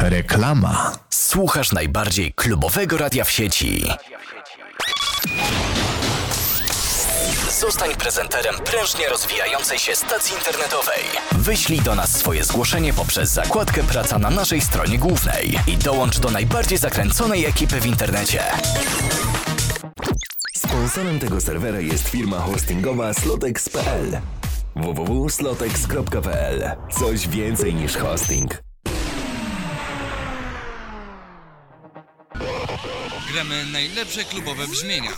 Reklama. Słuchasz najbardziej klubowego radia w sieci. Zostań prezenterem prężnie rozwijającej się stacji internetowej. Wyślij do nas swoje zgłoszenie poprzez zakładkę Praca na naszej stronie głównej i dołącz do najbardziej zakręconej ekipy w internecie. Sponsorem tego serwera jest firma hostingowa slotex.pl www.slotex.pl Coś więcej niż hosting. Gramy najlepsze klubowe brzmienia.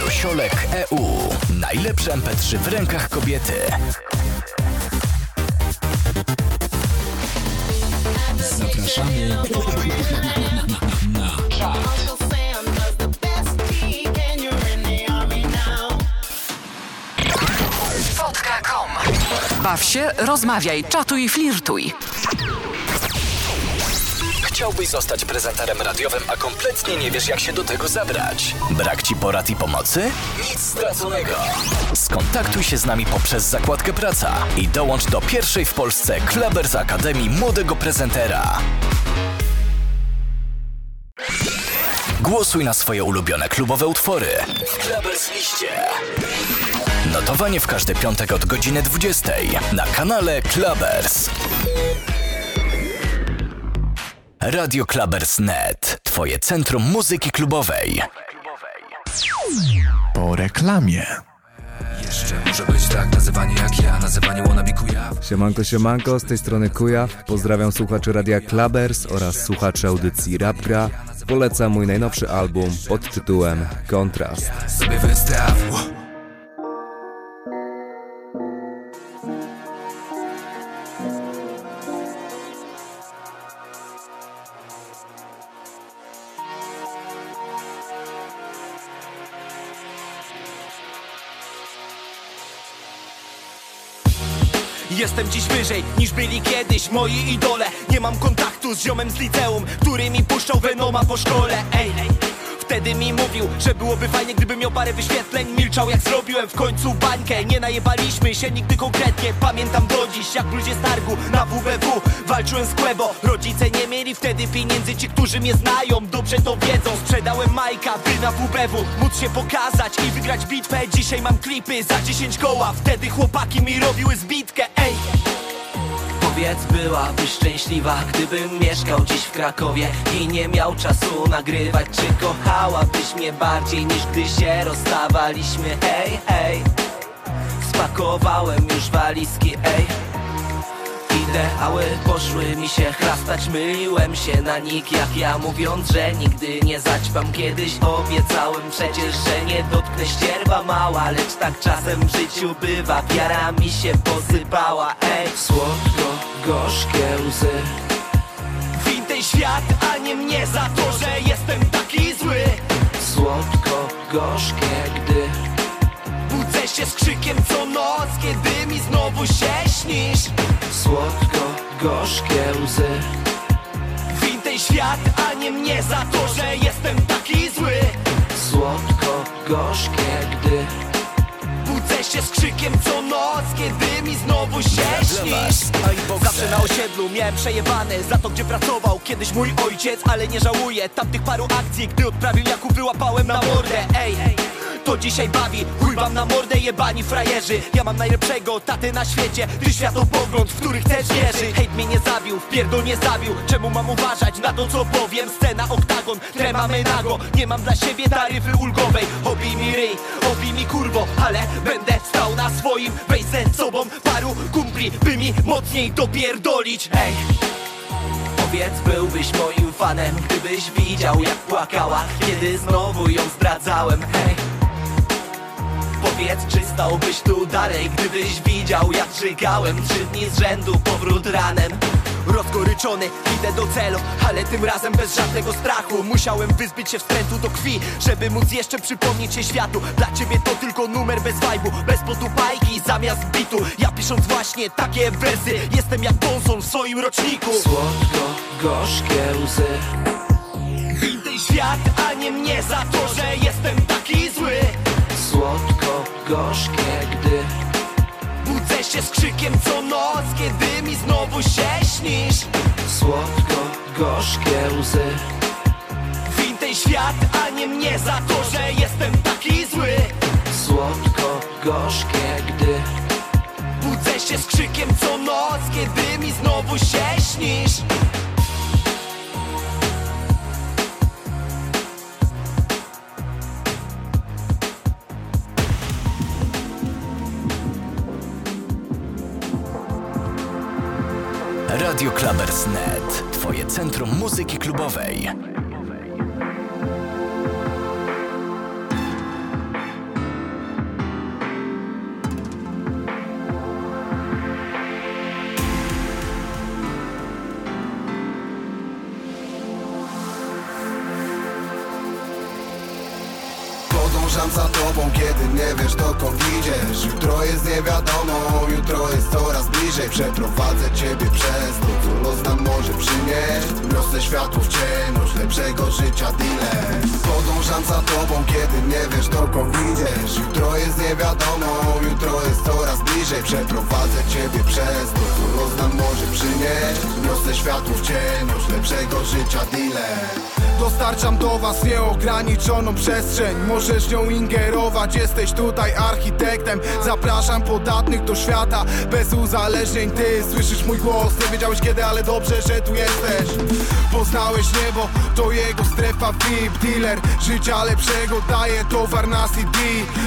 Dosiolek EU. Najlepsze MP3 w rękach kobiety. Zapraszamy Baw się, rozmawiaj, czatuj, flirtuj. Chciałbyś zostać prezenterem radiowym, a kompletnie nie wiesz, jak się do tego zabrać? Brak ci porad i pomocy? Nic straconego. Skontaktuj się z nami poprzez zakładkę Praca i dołącz do pierwszej w Polsce Klebers Akademii Młodego Prezentera. Głosuj na swoje ulubione klubowe utwory w Klebers Liście. Notowanie w każdy piątek od godziny 20 na kanale Klebers. Radio Klubers.net. Twoje centrum muzyki klubowej. po reklamie. Jeszcze może być tak nazywanie jak ja, nazywanie wannabe kujaw Siemanko, siemanko, z tej strony Kuja. Pozdrawiam słuchaczy Radia Klabers oraz słuchaczy audycji Rapgra. Polecam mój najnowszy album pod tytułem Kontrast. sobie wystaw Jestem dziś wyżej niż byli kiedyś moi idole. Nie mam kontaktu z ziomem z liceum, który mi puszczał Venoma po szkole. Ej, wtedy mi mówił, że byłoby fajnie gdyby miał parę wyświetleń. Milczał jak zrobiłem w końcu bańkę. Nie najebaliśmy się nigdy konkretnie. Pamiętam do dziś jak ludzie z targu na WBW Walczyłem z Quebo, rodzice nie mieli wtedy pieniędzy. Ci, którzy mnie znają, dobrze to wiedzą. Sprzedałem Majka, by na WBW móc się pokazać i wygrać bitwę. Dzisiaj mam klipy za 10 koła. Wtedy chłopaki mi robiły zbitkę, ej Powiedz, byłabyś szczęśliwa, gdybym mieszkał dziś w Krakowie I nie miał czasu nagrywać, czy kochałabyś mnie bardziej niż gdy się rozstawaliśmy? Ej, ej, spakowałem już walizki, ej Ideały poszły mi się chrastać Myliłem się na nich jak ja Mówiąc, że nigdy nie zaćpam. Kiedyś obiecałem przecież, że nie dotknę ścierwa mała Lecz tak czasem w życiu bywa. Wiara mi się posypała Ej, słodko, gorzkie łzy. Win ten świat, a nie mnie za to, że jestem taki zły. Słodko, gorzkie, gdy Budzę się z krzykiem co noc, kiedy mi znowu się śnisz. Słodko, gorzkie łzy. Win ten świat, a nie mnie za to, że jestem taki zły. Słodko, gorzkie, gdy. Budzę się z krzykiem co noc, kiedy mi znowu się śnisz. Zawsze na osiedlu miałem przejebane Za to, gdzie pracował kiedyś mój ojciec Ale nie żałuję tamtych paru akcji Gdy odprawił Jakub, wyłapałem na mordę. Ej, to dzisiaj bawi Chuj wam na mordę jebani frajerzy. Ja mam najlepszego tatę na świecie Ty światopogląd, w który chcesz wierzyć Hejt mnie nie zabił, wpierdol nie zabił. Czemu mam uważać na to co powiem? Scena oktagon, tremamy nago. Nie mam dla siebie taryfy ulgowej. Obij mi ryj, obij mi kurwo Ale będę stał na swoim. Weź ze sobą paru kumpli By mi mocniej dopierdolić. Hej! Powiedz, byłbyś moim fanem Gdybyś widział jak płakała Kiedy znowu ją zdradzałem. Hej Powiedz, czy stałbyś tu dalej Gdybyś widział jak żygałem Trzy dni z rzędu powrót ranem? Rozgoryczony, idę do celu Ale tym razem bez żadnego strachu. Musiałem wyzbyć się wstrętu do krwi Żeby móc jeszcze przypomnieć się światu. Dla ciebie to tylko numer bez wajbu Bez podupajki zamiast bitu. Ja pisząc właśnie takie wersy Jestem jak Bonson w swoim roczniku. Słodko, gorzkie łzy. Win ten świat, a nie mnie za to, że jestem taki zły. Słodko gorzkie, gdy Budzę się z krzykiem co noc, kiedy mi znowu się śnisz. Słodko, gorzkie łzy. Wintej świat, a nie mnie za to, że jestem taki zły. Słodko, gorzkie, gdy Budzę się z krzykiem co noc, kiedy mi znowu się śnisz Radio Clubbers.net. Twoje centrum muzyki klubowej. Nie wiesz dokąd idziesz. Jutro jest niewiadomą, jutro jest coraz bliżej. Przeprowadzę ciebie przez to, co los nam może przynieść. Niosę światło w ciemność lepszego życia dealer Podążam za tobą, kiedy nie wiesz dokąd idziesz. Jutro jest niewiadomą, jutro jest coraz bliżej. Przeprowadzę ciebie przez to, co los nam może przynieść. Niosę światło w ciemność lepszego życia dealer Dostarczam do was nieograniczoną przestrzeń. Możesz nią ingerować, jesteś tutaj architektem. Zapraszam podatnych do świata bez uzależnień. Ty słyszysz mój głos, nie wiedziałeś kiedy, ale dobrze, że tu jesteś. Poznałeś niebo, to jego strefa VIP Dealer. Życia lepszego daje towar na CD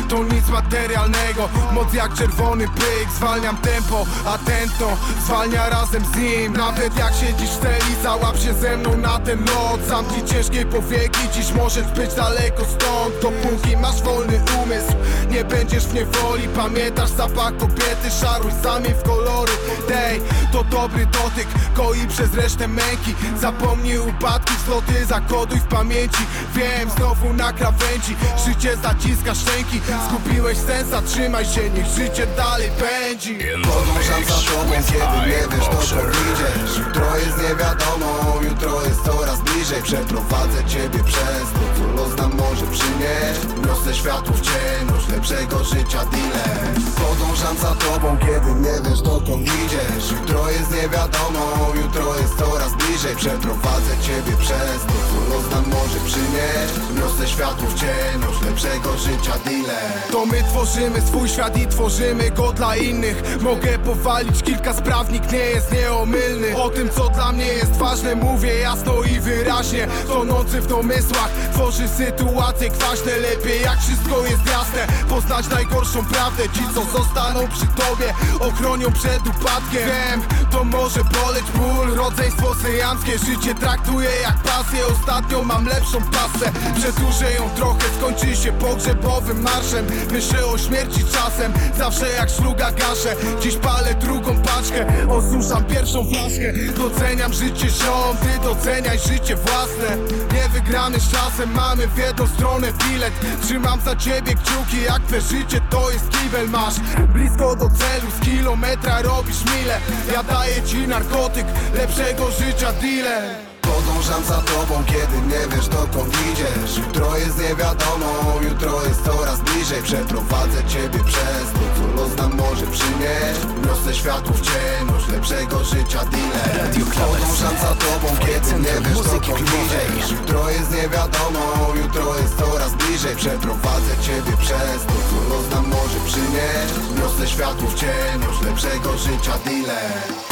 To nic materialnego, moc jak czerwony pyk. Zwalniam tempo, a tętno zwalnia razem z nim. Nawet jak siedzisz w celi, załap się ze mną na ten lot Zamknij ciężkie powieki, dziś możesz być daleko stąd. Dopóki masz wolny umysł, nie będziesz w niewoli. Pamiętasz zapach kobiety, szaruj zamień w kolory. Dej, to dobry dotyk, koi przez resztę męki. Zapomnij upadki, wzloty, zakoduj w pamięci. Wiem, znowu na krawędzi, życie zaciska szczęki. Zgubiłeś sens, zatrzymaj się, niech życie dalej pędzi. Podążam za tobą, kiedy nie wiesz dokąd idziesz Jutro jest niewiadomą, jutro jest coraz bliżej Przeprowadzę ciebie przez to, co los nam może przynieść. Niosę światło w ciemność lepszego życia dealer. Podążam za tobą, kiedy nie wiesz dokąd idziesz. Jutro jest niewiadomą, jutro jest coraz bliżej. Przeprowadzę ciebie przez to, co los nam może przynieść. Niosę światło w ciemność lepszego życia dealer. To my tworzymy swój świat i tworzymy go dla innych. Mogę powalić kilka spraw, nikt nie jest nieomylny. O tym co dla mnie jest ważne mówię jasno i wyraźnie Tonący w domysłach. Tworzy sytuacje kwaśne Lepiej jak wszystko jest jasne. Poznać najgorszą prawdę Ci co zostaną przy tobie. Ochronią przed upadkiem. Wiem, to może boleć ból. Rodzeństwo syjamskie życie traktuję jak pasję. Ostatnio mam lepszą pasę. Przedłużę ją trochę, skończy się pogrzebowym marszem. Myślę o śmierci czasem. Zawsze jak szluga gaszę. Dziś palę drugą paczkę. Osuszam pierwszą flaszkę. Doceniam życie ziom Ty doceniaj życie własne Nie wygramy z czasem Mamy w jedną stronę bilet. Trzymam za ciebie kciuki Jak twe życie to jest kibel Masz. Blisko do celu Z kilometra robisz mile. Ja daję ci narkotyk Lepszego życia dealer. Podążam za tobą, kiedy nie wiesz dokąd idziesz. Jutro jest niewiadomą, jutro jest coraz bliżej. Przeprowadzę ciebie przez to, co los nam może przynieść Niosę światło w ciemność lepszego życia dealer Podążam za tobą, kiedy nie wiesz dokąd idziesz. Jutro jest niewiadomą, jutro jest coraz bliżej. Przeprowadzę ciebie przez to, co los nam może przynieść Niosę światło w ciemność lepszego życia dealer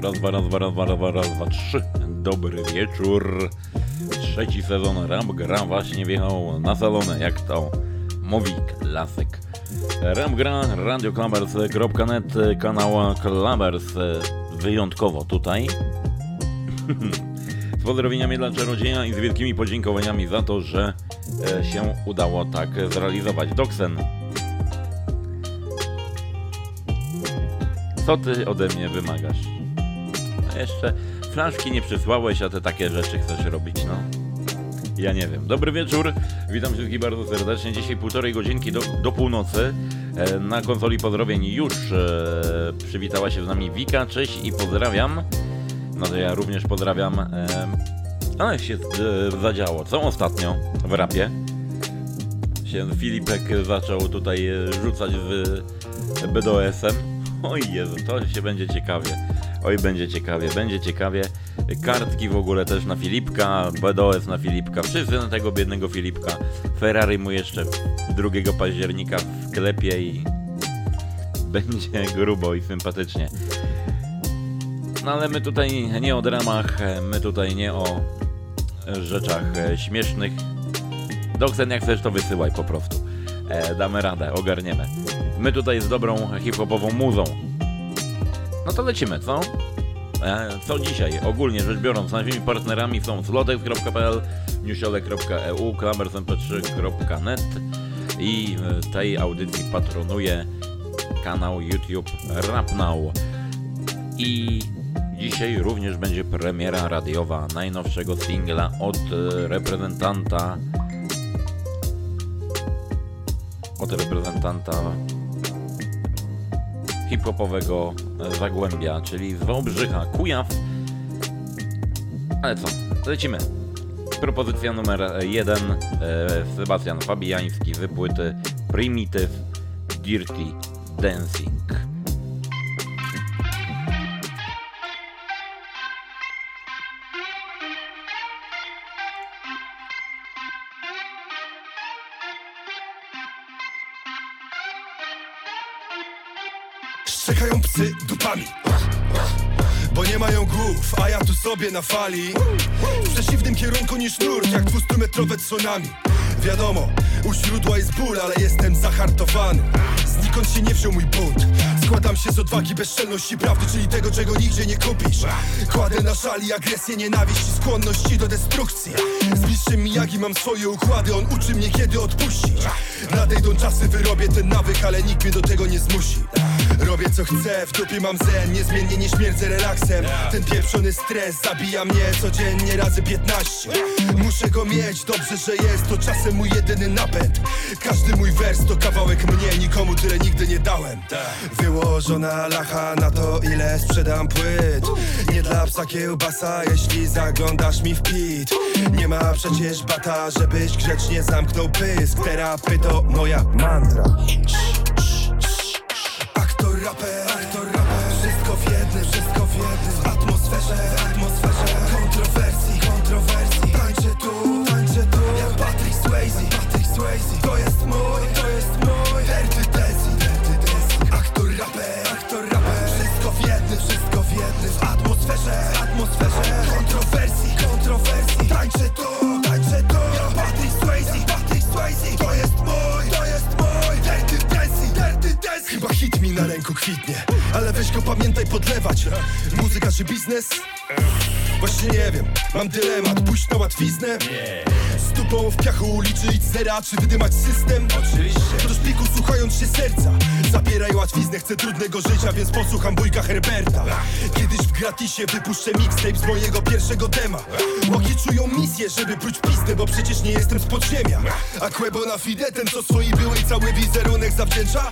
raz, dwa, raz, dwa, raz, dwa, raz, dwa, raz, dwa, trzy. Dobry wieczór. Trzeci sezon Rap Gra właśnie wjechał na salonę, jak to mówi klasyk. Rap Gra, radioclubbers.net, kanał Clubbers wyjątkowo tutaj. Z pozdrowieniami dla czarodzieja i z wielkimi podziękowaniami za to, że e, się udało tak zrealizować. Doksen, co ty ode mnie wymagasz? A jeszcze flaszki nie przysłałeś, a ty takie rzeczy chcesz robić, no. Ja nie wiem. Dobry wieczór, witam wszystkich bardzo serdecznie. Dzisiaj półtorej godzinki do, do północy. E, na konsoli pozdrowień już e, przywitała się z nami Wika. Cześć i pozdrawiam. No to ja również pozdrawiam. E, ale się zadziało. Co ostatnio w rapie? Się Filipek zaczął tutaj rzucać z BDOS-em. Oj Jezu, to się będzie ciekawie. Oj, będzie ciekawie, będzie ciekawie. Kartki w ogóle też na Filipka, BDOS na Filipka, wszyscy na tego biednego Filipka. Ferrari mu jeszcze 2 października w sklepie i będzie grubo i sympatycznie. No ale my tutaj nie o dramach, my tutaj nie o rzeczach śmiesznych. Doksen, jak chcesz, to wysyłaj po prostu. E, damy radę, ogarniemy. My tutaj z dobrą hip-hopową muzą. No to lecimy, co? E, co dzisiaj? Ogólnie rzecz biorąc, naszymi partnerami są slotex.pl, newsiole.eu, klamersmp3.net i e, tej audycji patronuje kanał YouTube RapNow. I dzisiaj również będzie premiera radiowa najnowszego singla od e, reprezentanta od reprezentanta hip-hopowego Zagłębia, czyli z Wałbrzycha, Kujaw. Ale co, lecimy. Propozycja numer jeden, e, Sebastian Fabiański, wypłyty Primitive Dirty Dancing. Sobie na fali. W przeciwnym kierunku niż nurt, jak 200-metrowe tsunami. Wiadomo, u źródła jest ból, ale jestem zahartowany Znikąd się nie wziął mój bunt Składam się z odwagi, bezczelności prawdy, czyli tego, czego nigdzie nie kupisz. Kładę na szali agresję, nienawiść i skłonności do destrukcji. Z mistrzem Miyagi mam swoje układy, on uczy mnie kiedy odpuścić. Nadejdą czasy, wyrobię ten nawyk, ale nikt mnie do tego nie zmusi. Robię co chcę, w dupie mam zen, niezmiennie nie śmierdzę relaksem. Ten pieprzony stres zabija mnie codziennie razy 15 Muszę go mieć, dobrze, że jest, to czasem mój jedyny napęd. Każdy mój wers to kawałek mnie, nikomu tyle nigdy nie dałem. Wyłożona lacha na to ile sprzedam płyt. Nie dla psa kiełbasa, jeśli zaglądasz mi w pit. Nie ma przecież bata, żebyś grzecznie zamknął pysk. Terapy to moja mantra. Aktor, raper, aktor, raper. Wszystko w jednym, wszystko w jednym. W atmosferze, w atmosferze. Kontrowersji, kontrowersji. Tańczę tu, tańczę tu. Jak Patrick Swayze, Patrick Swayze. To jest kontrowersji Chyba hit mi na ręku kwitnie. Ale weź go pamiętaj podlewać. Muzyka czy biznes? Właśnie nie wiem, mam dylemat, pójść na łatwiznę? Z dupą w piachu uliczyć zera, czy wydymać system? Oczywiście. Do szpiku słuchając się serca. Zabieraj łatwiznę, chcę trudnego życia, więc posłucham bójka Herberta. Kiedyś w gratisie wypuszczę mixtape z mojego pierwszego dema. Łoki czują misję, żeby próć pizdę, bo przecież nie jestem z podziemia. A Quebo na fide, ten co swojej byłej cały wizerunek zawdzięcza?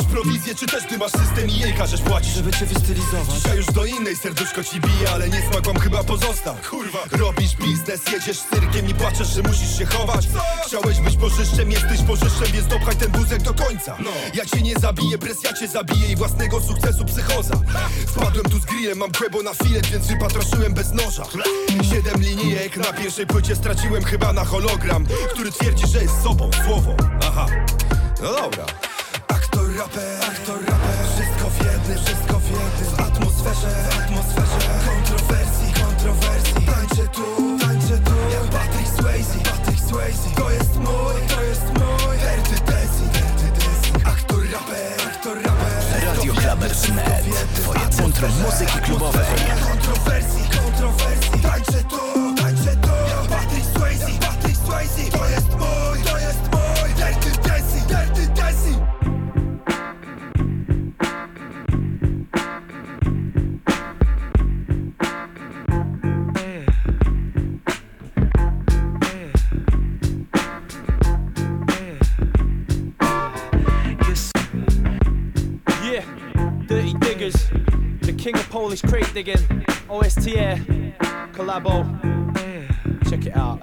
Płacisz prowizję, czy też ty masz system i jej każesz płacić? Żeby cię wystylizować. Dzisiaj już do innej serduszko ci bije, ale nie smak wam chyba pozostał Kurwa. Robisz biznes, jedziesz z cyrkiem i płaczesz, że musisz się chować. Chciałeś być bożyszczem, jesteś bożyszczem, więc dopchaj ten wózek do końca. Jak cię nie zabije, presja cię zabije i własnego sukcesu psychoza Wpadłem tu z grillem, mam kłębo na filet, więc wypatroszyłem bez noża. Siedem linijek, na pierwszej płycie straciłem chyba na hologram Który twierdzi, że jest sobą, słowo. Aha, no dobra Aktor, raper, aktor, raper. Wszystko w jednym, wszystko w jednym. W atmosferze, w atmosferze. Kontrowersji, kontrowersji. Tańczę tu, tańczę tu. Jak Patrick Swayze, Patrick Swayze. To jest mój, to jest mój. Dirty Dancing, Dirty Dancing Aktor, raper, aktor, raper. Radio Klamers.net Twoje centrum muzyki klubowej. Kontrowersji, kontrowersji. Tańczę tu, tańczę tu. Jak Patrick Swayze, Patrick Swayze. To jest Polish crate digging. OSTA. Collabo. Check it out.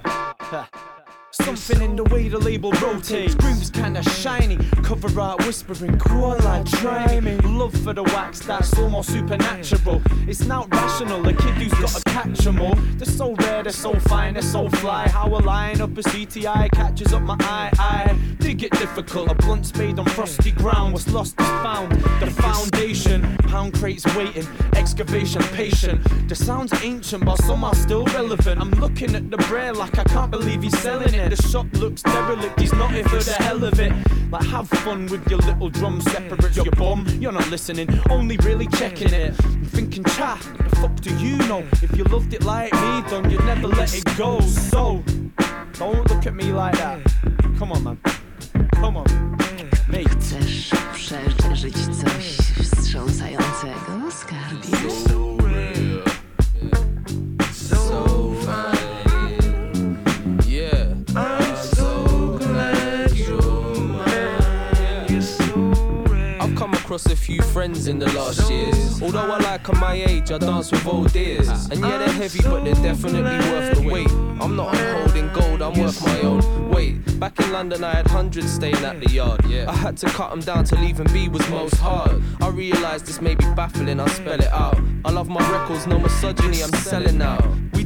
Something in the way the label rotates. Groove's kinda shiny. Cover art whispering, cool like dreaming. Love for the wax, that's almost supernatural. It's not rational, a kid who's gotta catch 'em all. They're so rare, they're so fine, they're so fly. How a line up a CTI catches up my eye. I dig it difficult. A blunt spade on frosty ground. What's lost is found. The foundation, pound crates waiting, excavation patient. The sounds ancient, but somehow still relevant. I'm looking at the braille like I can't believe he's selling it. The shop looks derelict, he's not here for the hell of it. Like, have fun with your little drum separates your bum. You're not listening, only really checking it. I'm thinking, cha, what the fuck do you know? If you loved it like me, then you'd never let it go. So, don't look at me like that. Come on, man. Come on. Mate. Chcesz przeżyć coś wstrząsającego, skarbie? Across a few friends in the last years. Although I like 'em my age, I dance with old dears. And yeah, they're heavy, but they're definitely worth the wait. I'm not holding gold, I'm worth my own weight. Back in London, I had hundreds staying at the yard. I had to cut 'em down till even B was most hard. I realized this may be baffling, I'll spell it out. I love my records, no misogyny, I'm selling now.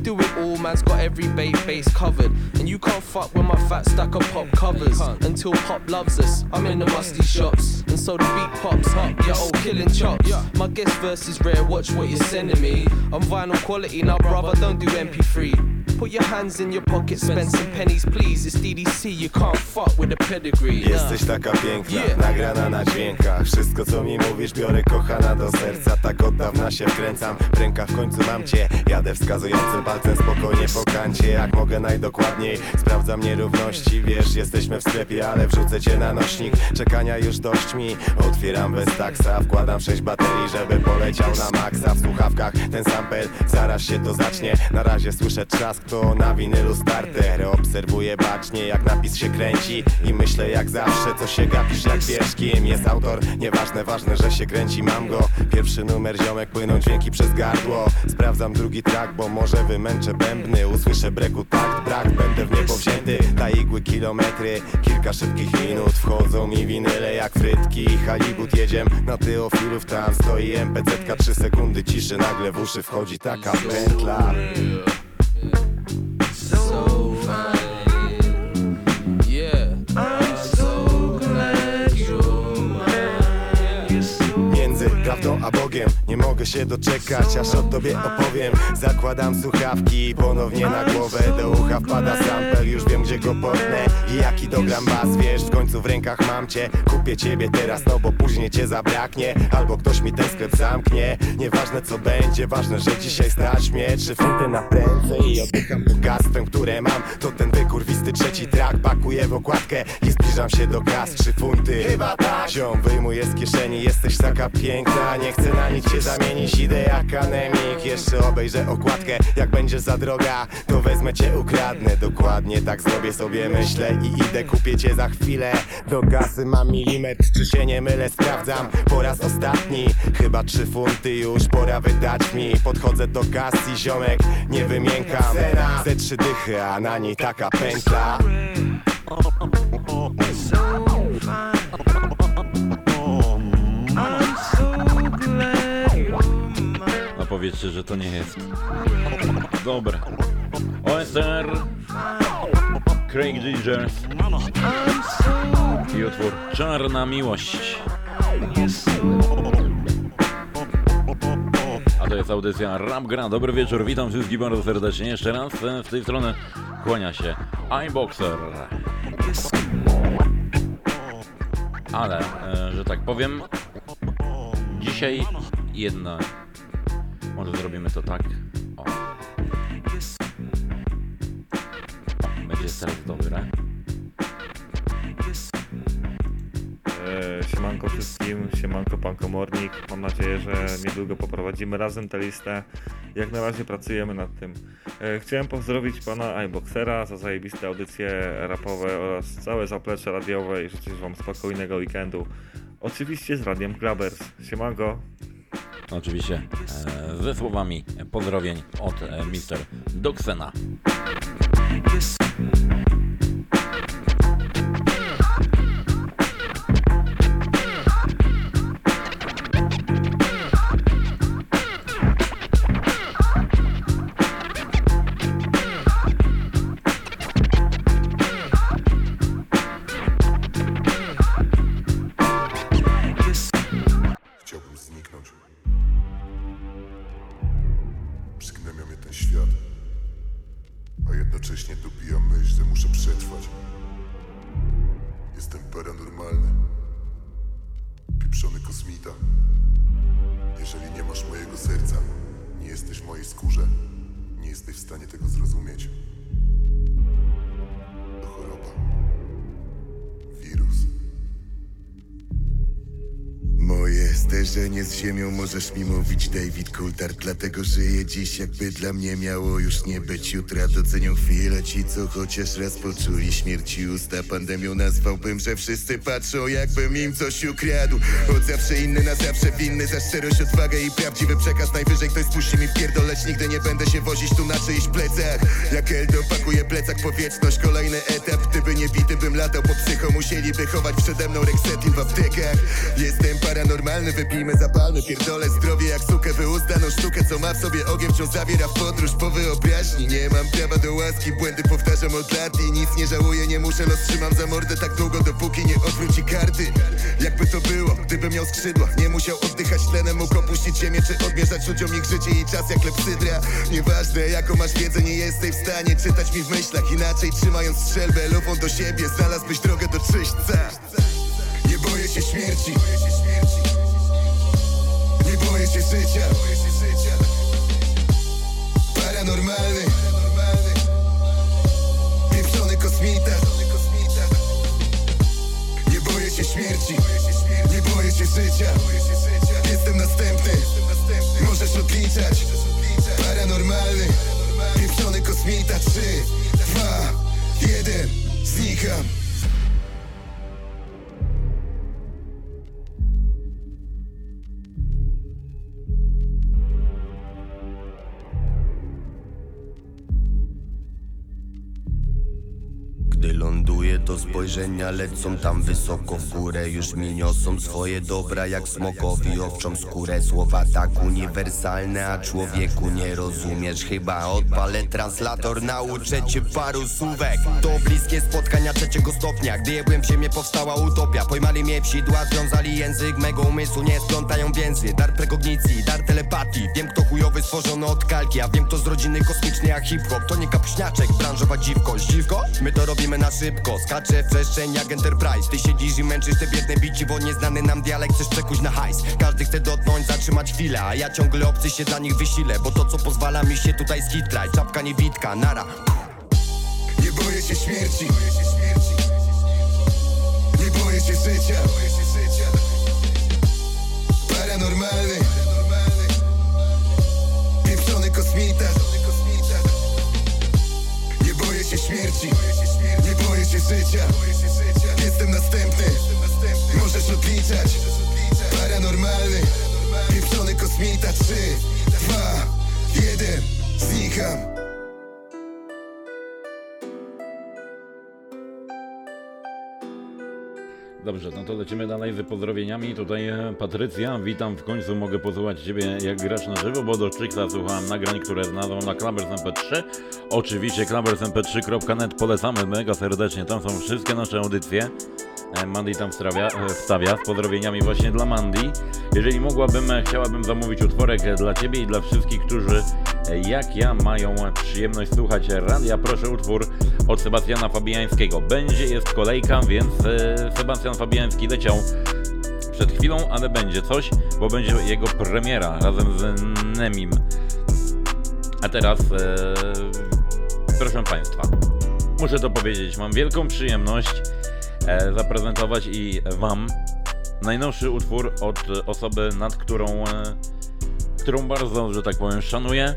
Do it all, man's got every bait base covered. And you can't fuck with my fat stack of pop covers. Until pop loves us, I'm in the musty shops. And so the beat pops up, your old killing chops. My guest verse is rare, watch what you're sending me. I'm vinyl quality now, brother, don't do MP3. Put your hands in your pocket, spend some pennies, please. It's DDC, you can't fuck with the pedigree. Jesteś taka piękna, nagrana na dźwiękach. Wszystko co mi mówisz biorę kochana do serca. Tak od dawna się wkręcam, w rękach w końcu mam cię. Jadę wskazującym palcem spokojnie po kancie. Jak mogę najdokładniej, sprawdzam nierówności. Wiesz, jesteśmy w sklepie, ale wrzucę cię na nośnik. Czekania już dość mi, otwieram bez taksa Wkładam sześć baterii, żeby poleciał na maksa W słuchawkach ten sample, zaraz się to zacznie. Na razie słyszę trzask, to na winylu starter. Obserwuję bacznie, jak napis się kręci. I myślę jak zawsze, co się gapisz, jak wiesz kim jest autor. Nieważne, ważne, że się kręci, mam go. Pierwszy numer, ziomek, płyną dźwięki przez gardło. Sprawdzam drugi track, bo może wymęczę bębny. Usłyszę breku takt, brak, będę w niebo wzięty. Ta igły kilometry, kilka szybkich minut. Wchodzą mi winyle jak frytki. Halibut jedziem na Teofilów Tam stoi. MPZ, 3 sekundy ciszy Nagle w uszy wchodzi taka pętla prawdą a Bogiem Nie mogę się doczekać, aż o tobie opowiem. Zakładam słuchawki ponownie na głowę. Do ucha wpada sample, już wiem gdzie go potnę. I jaki dogram bas, wiesz, w końcu w rękach mam cię. Kupię ciebie teraz, no bo później cię zabraknie. Albo ktoś mi ten sklep zamknie. Nieważne co będzie, ważne, że dzisiaj stać mnie Trzy funty na prędce i oddycham bogactwem, które mam. To ten wykurwisty trzeci track, pakuję w okładkę I zbliżam się do kas, trzy funty. Chyba tak. Ziom wyjmuję z kieszeni, jesteś taka piękna. Nie chcę na nic się zamienić, idę jak anemik Jeszcze obejrzę okładkę, jak będzie za droga To wezmę cię, ukradnę. Dokładnie tak zrobię sobie myślę I idę, kupię cię za chwilę Do kasy mam milimetr, czy się nie mylę, sprawdzam Po raz ostatni, chyba trzy funty już Pora wydać mi, podchodzę do kasy Ziomek, nie wymiękam. Ze trzy dychy, a na niej taka pętla powiedzcie, że to nie jest. Dobra. OSR. Craig Digers. I utwór Czarna Miłość. A to jest audycja Rap Gra. Dobry wieczór, witam wszystkich bardzo serdecznie. Jeszcze raz e, z tej strony kłania się iBoxer. Ale, e, że tak powiem, dzisiaj jedna. Może zrobimy to tak. O. Będzie teraz dobre. Siemanko wszystkim, siemanko pan komornik. Mam nadzieję, że niedługo poprowadzimy razem tę listę. Jak na razie pracujemy nad tym. E, Chciałem pozdrowić pana iBoxera za zajebiste audycje rapowe oraz całe zaplecze radiowe i życzyć wam spokojnego weekendu. Oczywiście z radiem Klabers. Siemanko. Oczywiście e, ze słowami pozdrowień od e, Mr. Doxena. David Coulthard Dlatego żyję dziś jakby dla mnie miało już nie być jutra. Docenią chwilę ci co chociaż raz poczuli śmierci usta. Pandemią nazwałbym, że wszyscy patrzą jakbym im coś ukradł. Od zawsze inny na zawsze winny za szczerość, odwagę i prawdziwy przekaz. Najwyżej ktoś spuści mi pierdoleć Nigdy nie będę się wozić tu na czyichś plecach. Jak Eldo pakuje plecak po wieczność Kolejny etap, gdyby nie bity bym latał po psycho. Musieliby chować przede mną Rexetin w aptekach. Jestem paranormalny, wypijmy zapalmy Pierdolę zdrowie jak sukę, wyuzdaną sztukę Co ma w sobie ogień, wciąż zawiera w podróż po wyobraźni. Nie mam prawa do łaski, błędy powtarzam od lat I nic nie żałuję, nie muszę, los trzymam za mordę Tak długo, dopóki nie odwróci karty. Jakby to było, gdybym miał skrzydła Nie musiał oddychać tlenem, mógł opuścić ziemię Czy odmierzać ludziom ich życie i czas jak klepsydra Nieważne jaką masz wiedzę, nie jesteś w stanie Czytać mi w myślach, inaczej trzymając strzelbę Lufą do siebie, znalazłbyś drogę do czyśćca. Nie boję się śmierci Nie boję spojrzenia lecą tam wysoko w górę Już mi niosą swoje dobra jak smokowi owczą skórę. Słowa tak uniwersalne, a człowieku nie rozumiesz. Chyba odpalę translator, nauczę cię paru słówek. To bliskie spotkania trzeciego stopnia. Gdy jebłem się, mnie powstała utopia. Pojmali mnie w sidła, związali język. Mego umysłu Nie splątają więzy, dar prekognicji, dar telepatii. Wiem kto chujowy stworzony od kalki A wiem kto z rodziny kosmicznej jak hip-hop To nie kapuśniaczek, branżowa dziwko Dziwko? My to robimy na szybko. Skaczę w przestrzeń jak Enterprise. Ty siedzisz i męczysz te biedne bici Bo nieznany nam dialekt chcesz przekuć na hajs. Każdy chce dotknąć, zatrzymać chwilę A ja ciągle obcy się dla nich wysilę Bo to co pozwala mi się tutaj skitrać. Czapka niewitka, nara. Nie boję się śmierci. Nie boję się życia życia Jestem następny. Możesz odliczać. Paranormalny. Pieprzony kosmita 3, 2, 1 Znikam Dobrze, no to lecimy dalej z pozdrowieniami. Tutaj e, Patrycja, witam, w końcu mogę posłuchać Ciebie jak grasz na żywo, bo do Czyksa słuchałem nagrań, które znalazłem na Clubbers MP3. Oczywiście clubbersmp3.net polecamy mega serdecznie, tam są wszystkie nasze audycje. E, Mandy tam wstawia, e, wstawia z pozdrowieniami właśnie dla Mandy. Jeżeli mogłabym, chciałabym zamówić utworek dla Ciebie i dla wszystkich, którzy jak ja mają przyjemność słuchać radia. Proszę utwór od Sebastiana Fabiańskiego. Będzie, jest kolejka, więc e, Sebastian Fabiański leciał przed chwilą, ale będzie coś, bo będzie jego premiera razem z Nemim. A teraz, e, proszę Państwa, muszę to powiedzieć, mam wielką przyjemność e, zaprezentować i Wam najnowszy utwór od osoby, nad którą, którą bardzo, że tak powiem, szanuję, e,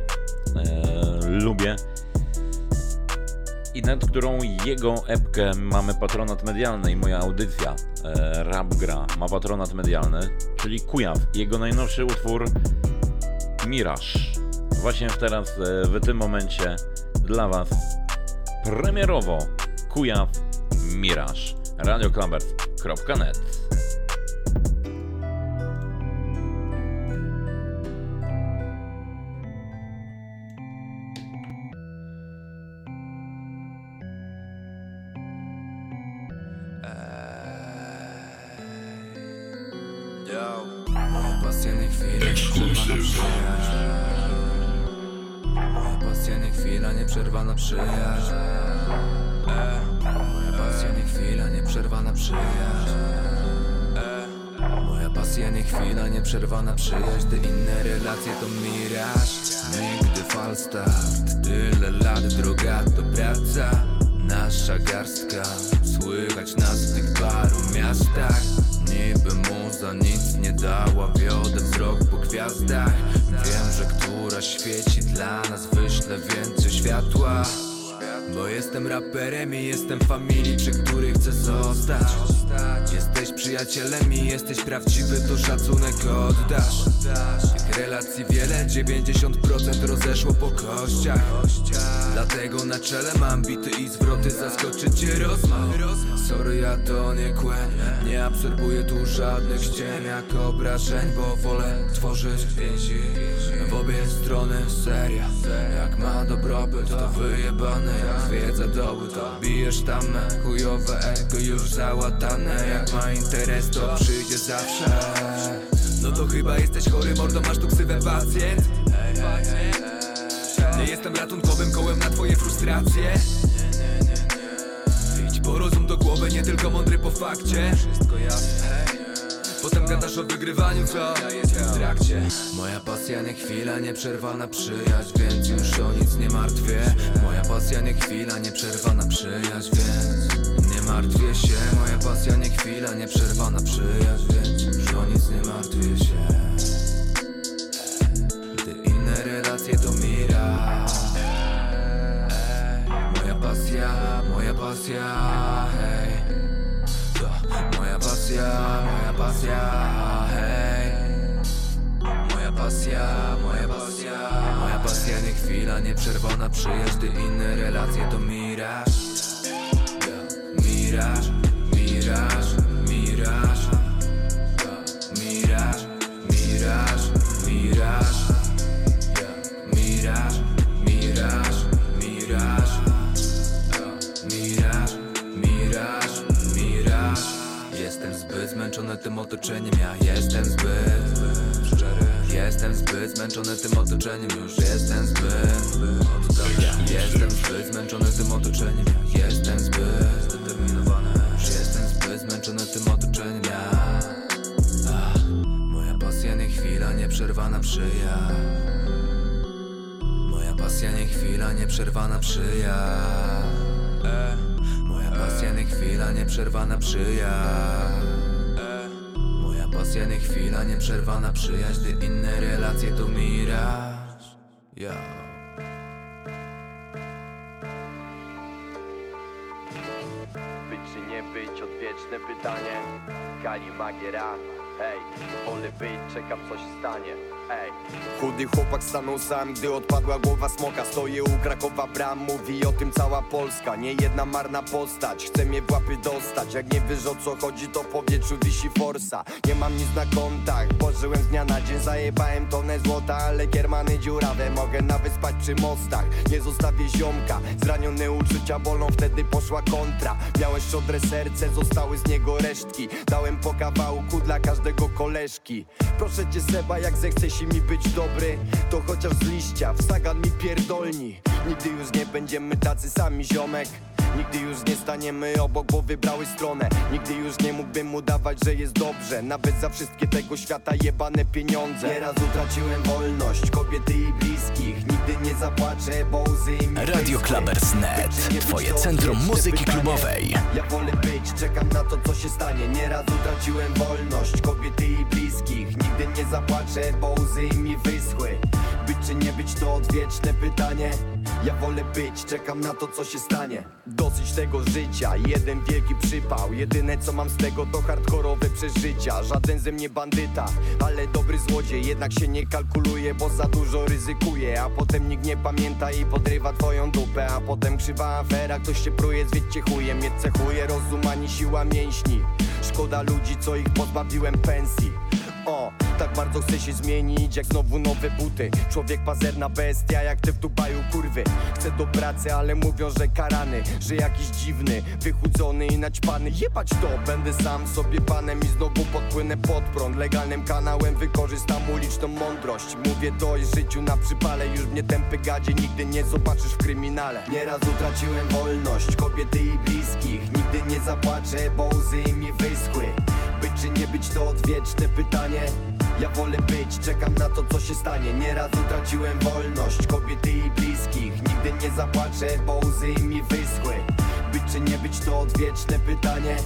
lubię i nad którą jego epkę mamy patronat medialny i moja audycja e, Rap Gra ma patronat medialny, czyli Kujaw. Jego najnowszy utwór Mirage. Właśnie teraz, e, w tym momencie dla Was premierowo Kujaw Mirage. radioklambert.net przyjaźń Moja pasja nie chwila, nieprzerwana przyjaźń Moja pasja nie chwila, nieprzerwana przyjaźń Te inne relacje to miraż. Nigdy falstart Tyle lat droga to praca Nasza garstka Słychać nas w tych paru miastach Niby muza nic nie dała Wiodę wzrok gwiazdach. Wiem, że która świeci dla nas Wyślę więcej światła bo jestem raperem i jestem familii, przy której chcę zostać. Jesteś przyjacielem i jesteś prawdziwy, to szacunek oddasz. Tych relacji wiele, 90% rozeszło po kościach. Dlatego na czele mam bity i zwroty, zaskoczy cię rozmach. Sorry, ja to nie kłę, nie absorbuję tu żadnych ściem jak obrażeń Bo wolę tworzyć więzi obie strony seria. Jak ma dobrobyt, to wyjebane. Jak zwiedza doły, to bijesz tam Chujowe ego już załatane. Jak ma interes, to przyjdzie zawsze. No to chyba jesteś chory, mordo, masz tu ksywę pacjent? Nie jestem ratunkowym kołem na twoje frustracje. Idź po rozum do głowy, nie tylko mądry po fakcie. Wszystko jasne, Potem gadasz o wygrywaniu, co? W trakcie. Moja pasja nie chwila, nieprzerwana przyjaźń Więc już o nic nie martwię. Moja pasja nie chwila, nieprzerwana przyjaźń Więc nie martwię się. Moja pasja nie chwila, nieprzerwana przyjaźń Więc już o nic nie martwię się. Te inne relacje to mira. Moja pasja, moja pasja, hej moja pasja, moja pasja, hej. Moja pasja, moja pasja Moja pasja. Nie chwila, nieprzerwana przyjaźń Ty inne relacje to Miraż, miraż, miraż zmęczony tym otoczeniem. Ja jestem zbyt szczery. Jestem zbyt zmęczony tym otoczeniem. Już jestem zbyt ja Jestem zbyt zmęczony tym otoczeniem. Ja jestem zbyt zdeterminowany. Już jestem zbyt zmęczony tym otoczeniem. Ja Ach, Moja pasja nie chwila, nieprzerwana przyjaźń pasja nie chwila, nieprzerwana przyjaźń e, Moja pasja nie chwila, nieprzerwana przyjaźń Nie chwila, nieprzerwana przyjaźń Gdy inne relacje to miraż. Ja. Być czy nie być, odwieczne pytanie. Kali Magiera, hej Wolę być, czekam coś stanie, ej Chudy chłopak stanął sam, gdy odpadła głowa smoka. Stoję u Krakowa bram, mówi o tym cała Polska. Nie jedna marna postać, chce mnie w łapy dostać. Jak nie wiesz o co chodzi, to w powietrzu wisi forsa. Nie mam nic na kontach, pożyłem z dnia na dzień. Zajebałem tonę złota, ale kiermany dziurawe. Mogę nawet spać przy mostach, nie zostawię ziomka. Zranione uczucia bolą, wtedy poszła kontra. Miałeś szczodre serce, zostały z niego resztki. Dałem po kawałku dla każdego koleżki. Proszę cię Seba, jak zechcesz mi być dobry To chociaż z liścia, w sagan mi pierdolni. Nigdy już nie będziemy tacy sami ziomek Nigdy już nie staniemy obok, bo wybrały stronę. Nigdy już nie mógłbym udawać, że jest dobrze. Nawet za wszystkie tego świata jebane pieniądze. Nieraz utraciłem wolność, kobiety i bliskich. Nigdy nie zapłaczę, bo łzy mi Radio być, twoje centrum muzyki klubowej. Ja wolę być, czekam na to co się stanie. Nieraz utraciłem wolność, kobiety i bliskich. Nigdy nie zapłaczę, bo łzy mi wyschły. Być czy nie być to odwieczne pytanie Ja wolę być, czekam na to co się stanie. Dosyć tego życia, jeden wielki przypał. Jedyne co mam z tego to hardkorowe przeżycia. Żaden ze mnie bandyta, ale dobry złodziej. Jednak się nie kalkuluje, bo za dużo ryzykuje A potem nikt nie pamięta i podrywa twoją dupę. A potem krzywa afera, ktoś się pruje, zwiedźcie chujem Nie cechuje rozum ani siła mięśni. Szkoda ludzi, co ich pozbawiłem pensji. O, tak bardzo chcę się zmienić jak znowu nowe buty. Człowiek pazerna bestia jak ty w Dubaju kurwy. Chcę do pracy, ale mówią, że karany Że jakiś dziwny, wychudzony i naćpany. Jebać to, będę sam sobie panem I znowu podpłynę pod prąd. Legalnym kanałem wykorzystam uliczną mądrość. Mówię to i życiu na przypale Już mnie tępy gadzie nigdy nie zobaczysz w kryminale. Nieraz utraciłem wolność Kobiety i bliskich. Nigdy nie zapłaczę, bo łzy mi wyschły. Być czy nie być to odwieczne pytanie Ja wolę być, czekam na to co się stanie. Nieraz utraciłem wolność kobiety i bliskich. Nigdy nie zapłaczę, bo łzy mi wyschły. Być czy nie być to odwieczne pytanie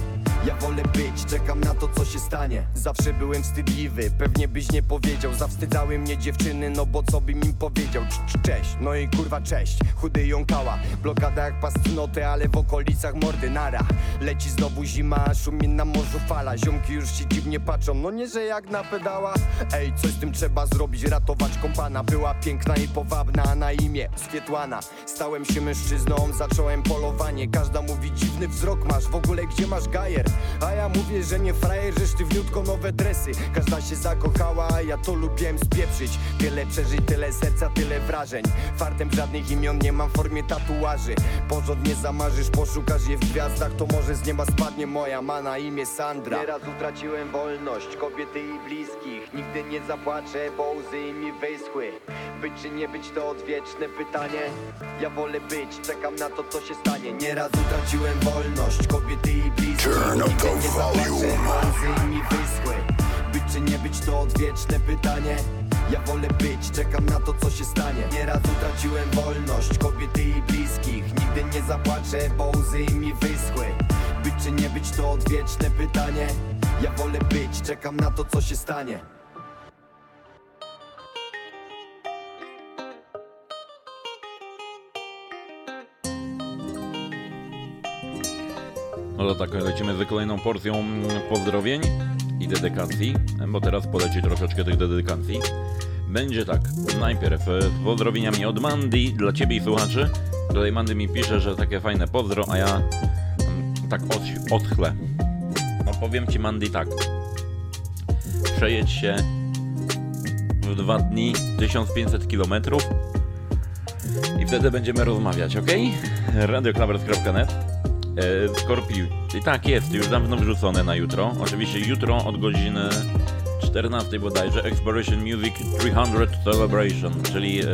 ja wolę być, czekam na to co się stanie. Zawsze byłem wstydliwy, pewnie byś nie powiedział. Zawstydzały mnie dziewczyny, no bo co bym im powiedział? Cz- cz- Cześć, no i kurwa cześć. Chudy jąkała, blokada jak pas cnoty Ale w okolicach mordy nara. Leci znowu zima, szumie na morzu fala. Ziomki już się dziwnie patrzą, no nie że jak na pedała. Ej, coś z tym trzeba zrobić, ratować kompana. Była piękna i powabna, na imię Swietłana Stałem się mężczyzną, zacząłem polowanie. Każda mówi dziwny wzrok masz, w ogóle gdzie masz gajer? A ja mówię, że nie frajer, że sztywniutko nowe dresy. Każda się zakochała, a ja to lubiłem spieprzyć. Tyle przeżyć, tyle serca, tyle wrażeń. Fartem żadnych imion nie mam w formie tatuaży. Porządnie zamarzysz, poszukasz je w gwiazdach To może z nieba spadnie moja ma na imię Sandra. Nieraz utraciłem wolność kobiety i bliskich. Nigdy nie zapłaczę, bo łzy mi wyschły. Być czy nie być to odwieczne pytanie. Ja wolę być, czekam na to co się stanie. Nieraz utraciłem wolność kobiety i bliskich Zapłaczę, bo łzy mi wyschły Być czy nie być to odwieczne pytanie. Ja wolę być, czekam na to co się stanie. Nieraz utraciłem wolność kobiety i bliskich. Nigdy nie zapłaczę, bo łzy mi wyschły. Być czy nie być to odwieczne pytanie. Ja wolę być, czekam na to co się stanie No tak, lecimy z kolejną porcją pozdrowień i dedykacji, bo teraz poleci troszeczkę tych dedykacji. Będzie tak, najpierw e, z pozdrowieniami od Mandy dla Ciebie i słuchaczy. Tutaj Mandy mi pisze, że takie fajne pozdro, a ja mm, tak od, odchlę. No powiem Ci Mandy tak. Przejedź się w dwa dni 1500 km i wtedy będziemy rozmawiać, ok? radioklavers.net e, Skorpiu. I tak jest, już dawno wrzucone na jutro. Oczywiście jutro od godziny 14 bodajże Exploration Music 300 Celebration, czyli e,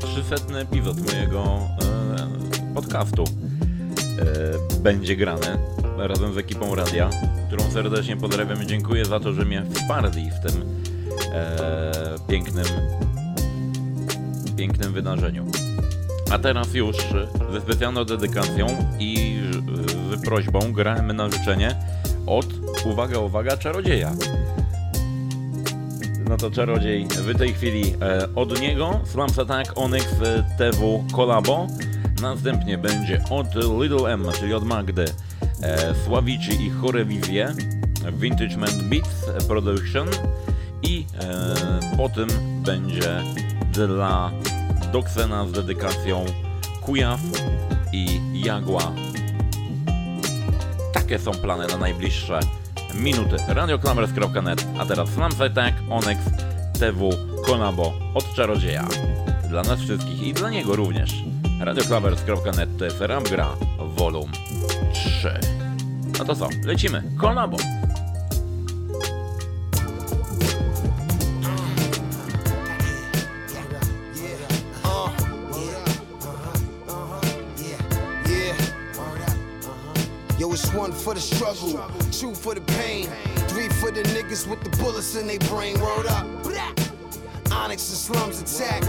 300 epizod mojego e, podcastu e, będzie grane razem z ekipą radia, którą serdecznie pozdrawiam i dziękuję za to, że mnie wsparli w tym e, pięknym pięknym wydarzeniu. A teraz już ze specjalną dedykacją i z prośbą gramy na życzenie od, uwaga, uwaga, czarodzieja. No to czarodziej w tej chwili e, od niego Slams Attack Onyx e, TW Kolabo. Następnie będzie od Little M, czyli od Magdy e, Sławici i Chorewizje Vintage Man Beats Production i e, potem będzie dla Doksena z dedykacją Kujaw i Jagła. Takie są plany na najbliższe minuty. radioklamers.net, a teraz Slams Attack, Onyx, TW, Konabo od Czarodzieja. Dla nas wszystkich i dla niego również. radioklamers.net to jest Ramgra, Volum 3. No to co, lecimy. Konabo! It's one for the struggle, two for the pain, three for the niggas with the bullets in their brain. Word up. Onyx and slums attack.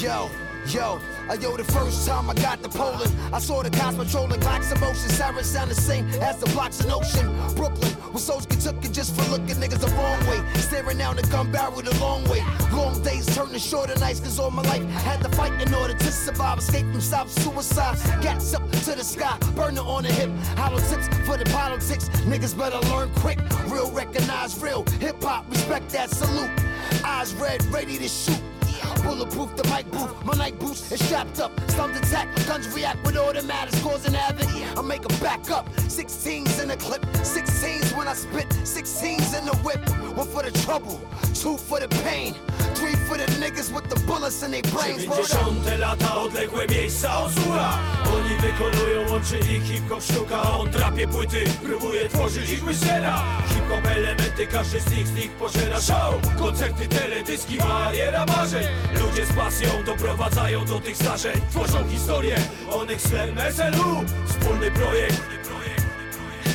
Yo, Yo, uh, yo, the first time I got to Poland, I saw the cops patrolling Glocks in motion. Sirens sound the same as the blocks in Ocean. Brooklyn, where souls get took just for looking niggas the wrong way. Staring down the gun barrel the long way. Long days turning shorter nights, cause all my life I had to fight in order to survive. Escape from self suicide. Gats up to the sky, burner on the hip. Hollow tips for the politics. Niggas better learn quick. Real recognize real. Hip hop, respect that salute. Eyes red, ready to shoot. Bulletproof the mic booth, my night boots is strapped up. Stunned attack, guns react with automatics, causing havoc. I make them back up. 16s in the clip, 16s when I spit, 16s in the whip. One for the trouble, two for the pain, three for the niggas with the bullets in their brains. Word up. 90 lata, odległe miejsca osłucha Oni wykonują, łączy ich hip-hop sztuka On drapie płyty, próbuje tworzyć ich myślenia Hip-hop elementy, każdy z nich z nich pożera show Koncerty, teledyski, bariera marzeń Ludzie z pasją doprowadzają do tych zdarzeń. Tworzą historię, on ich slem SLU Wspólny projekt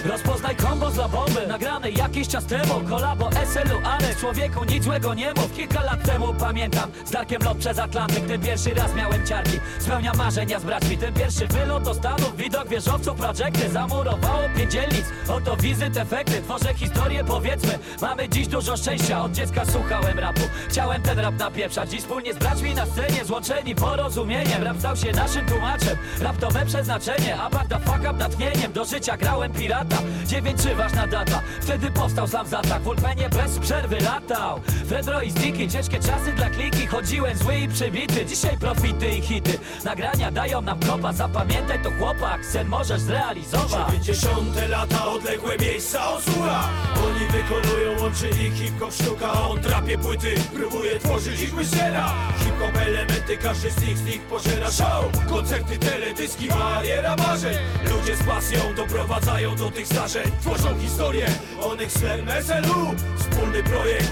Rozpoznaj kombo dla bomby Nagrane jakiś czas temu. Kolabo SLU, ale człowieku nic złego nie mów. Kilka lat temu pamiętam Z Darkiem lot przez Atlantyk. Ten pierwszy raz miałem ciarki. Spełnia marzenia z braćmi. Ten pierwszy wylot do Stanów Widok wieżowców, projekty Zamurowało pięć dzielnic. Oto wizyt, efekty. Tworzę historię, powiedzmy. Mamy dziś dużo szczęścia. Od dziecka słuchałem rapu. Chciałem ten rap napieprzać. Dziś wspólnie z braćmi na scenie Złączeni porozumieniem. Rap stał się naszym tłumaczem. Rap to me przeznaczenie. A the fuck up natchnieniem. Do życia grałem pirata Dziewięć czy ważna data. Wtedy powstał sam zatak. W ulpenie bez przerwy latał. Fredro i Sticky Ciężkie czasy dla kliki. Chodziłem zły i przybity. Dzisiaj profity i hity. Nagrania dają nam kopa. Zapamiętaj to chłopak. Sen możesz zrealizować. 90 lata, odległe miejsca osłucha Oni wykonują, łączy ich hip-hop sztuka. On drapie płyty, próbuje tworzyć ich myślenia Hip-hop elementy, każdy z nich z nich pożera. Show Koncerty, teledyski, bariera marzeń. Ludzie z pasją doprowadzają do tych zdarzeń Tworzą historię, SLU Wspólny projekt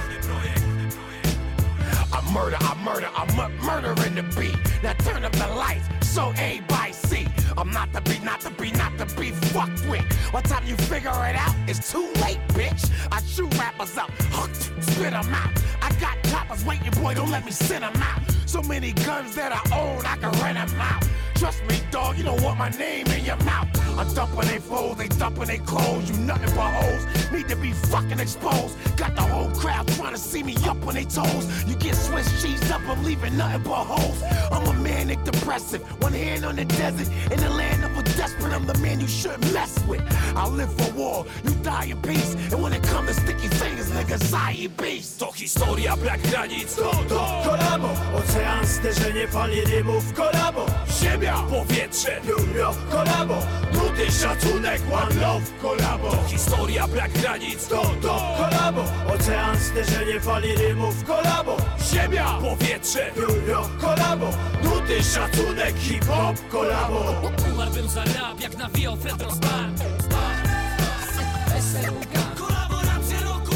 I murder, I murder, I'm mu- murdering the beat. Now turn up the lights so everybody see. I'm not the beat, not the beat, not the beat fucked with. By the time you figure it out, it's too late, bitch. I shoot rappers up, spit them out. I got coppers waiting, boy, don't let me send them out. So many guns that I own, I can rent them out. Trust me, dog, you don't want my name in your mouth. I'm dumping they foes, they dumping they clothes. You nothing but hoes, need to be fucking exposed. Got the whole crowd trying to see me up on their toes. You get Swiss cheese up, I'm leaving nothing but hoes. I'm a manic depressive, one hand on the desert. In the land of a desperate, I'm the man you shouldn't mess with. I live for war, you die in peace. And when it comes to sticky fingers, niggas, I beast. To historia brak granic, to to kolabo. Ocean, zderzenie fali rymów, kolabo. Ziemia, powietrze, pióro, kolabo. Nuty, szacunek, one love, kolabo. To historia brak granic, to to kolabo. Ocean, zderzenie fali rymów, kolabo. Ziemia, powietrze, pióro, kolabo. Nuty, szacunek, hip-hop, kolabo Umarłbym za rap jak nawijał Fredro Star Kolaboracja roku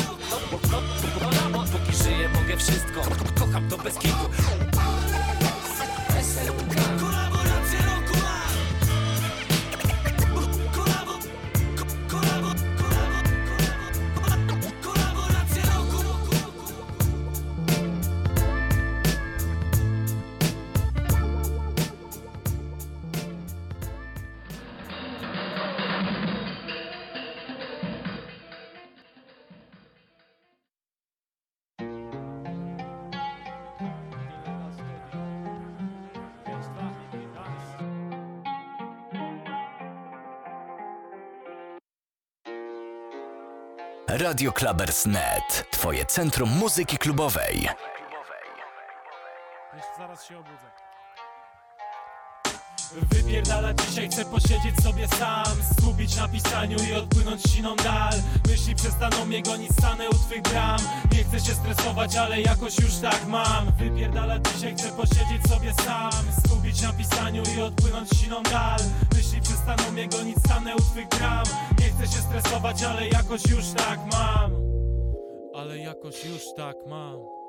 żyję mogę wszystko Kocham to bez kitu Kolaboracja Radio Klubers.net. Twoje centrum muzyki klubowej. Zaraz się obudzę. Wypierdala dzisiaj, chcę posiedzieć sobie sam Skupić na pisaniu i odpłynąć siną dal. Myśli przestaną mnie gonić, stanę u twych bram. Nie chcę się stresować, ale jakoś już tak mam. Wypierdala dzisiaj, chcę posiedzieć sobie sam Skupić na pisaniu i odpłynąć siną dal. Myśli przestaną mnie gonić, stanę u twych bram. Nie chcę się stresować, ale jakoś już tak mam. Ale jakoś już tak mam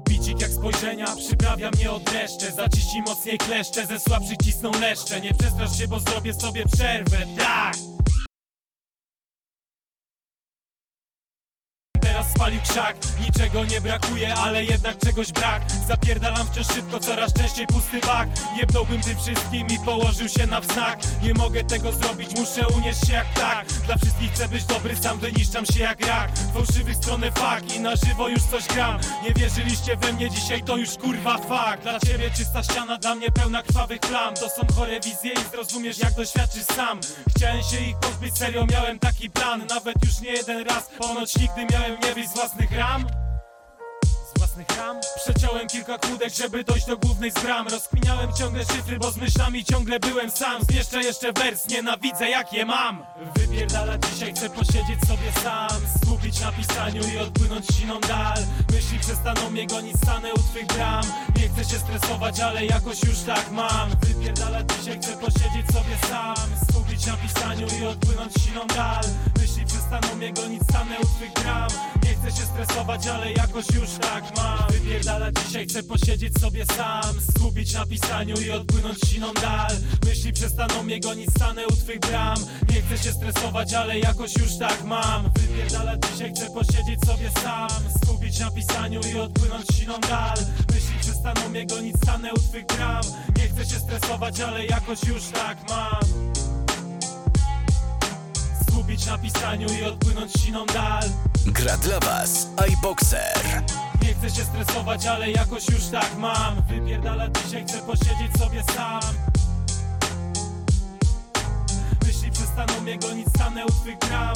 Bicik jak spojrzenia przyprawia mnie od dreszcze. Zaciśnij mocniej kleszcze, ze słabszych cisną leszcze. Nie przestrasz się, bo zrobię sobie przerwę, tak! Wszak Niczego nie brakuje, ale jednak czegoś brak. Zapierdalam wciąż szybko, coraz częściej pusty bak. Jebnąłbym tym wszystkim i położył się na wznak. Nie mogę tego zrobić, muszę unieść się jak tak Dla wszystkich chcę być dobry, sam wyniszczam się jak rak. Fałszywych stronę fak i na żywo już coś gram. Nie wierzyliście we mnie, dzisiaj to już kurwa fakt Dla ciebie czysta ściana, dla mnie pełna krwawych plam. To są chore wizje i zrozumiesz jak doświadczysz sam. Chciałem się ich pozbyć, serio miałem taki plan. Nawet już nie jeden raz, ponoć nigdy miałem nie wyjść z własnych ram własnych ram. Przeciąłem kilka kłódek, żeby dojść do głównej z bram. Rozkminiałem ciągle szyfry, bo z myślami ciągle byłem sam. Zmieszczę jeszcze wers, nienawidzę jak je mam. Wypierdala dzisiaj, chcę posiedzieć sobie sam. Skupić na pisaniu i odpłynąć siną dal. Myśli przestaną mnie gonić, stanę u twych bram. Nie chcę się stresować, ale jakoś już tak mam. Wypierdala dzisiaj, chcę posiedzieć sobie sam. Skupić na pisaniu i odpłynąć siną dal. Myśli przestaną mnie gonić, stanę u twych bram Nie chcę się stresować, ale jakoś już tak mam. Wypierdala dzisiaj, chcę posiedzieć sobie sam Skupić na pisaniu i odpłynąć siną dal. Myśli przestaną mnie gonić, stanę u twych bram Nie chcę się stresować, ale jakoś już tak mam. Wypierdala dzisiaj, chcę posiedzieć sobie sam Skupić na pisaniu i odpłynąć siną dal. Myśli przestaną mnie gonić, stanę u twych bram Nie chcę się stresować, ale jakoś już tak mam Skupić na pisaniu i odpłynąć siną dal Gra dla Was iBoxer. Nie chcę się stresować, ale jakoś już tak mam Wypierdala dzisiaj, chcę posiedzieć sobie sam Myśli przestaną mnie gonić, stanę u twych bram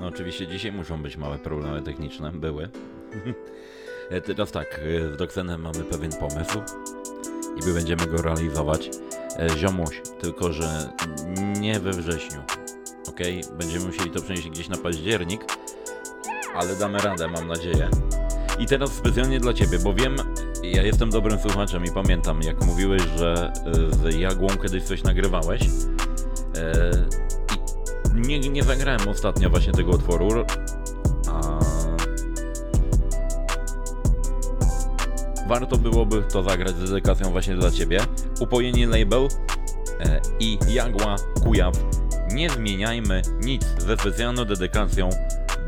No oczywiście dzisiaj muszą być małe problemy techniczne, były. E, Teraz tak, e, z Doksenem mamy pewien pomysł i my będziemy go realizować. E, Ziomuś, tylko że nie we wrześniu, ok? Będziemy musieli to przenieść gdzieś na październik, ale damy radę, mam nadzieję. I teraz specjalnie dla Ciebie, bo wiem, ja jestem dobrym słuchaczem i pamiętam, jak mówiłeś, że z Jagłą kiedyś coś nagrywałeś. I nie, nie zagrałem ostatnio właśnie tego utworu, warto byłoby to zagrać z dedykacją właśnie dla Ciebie. Upojenie label e, i Jagła Kujaw. Nie zmieniajmy nic ze specjalną dedykacją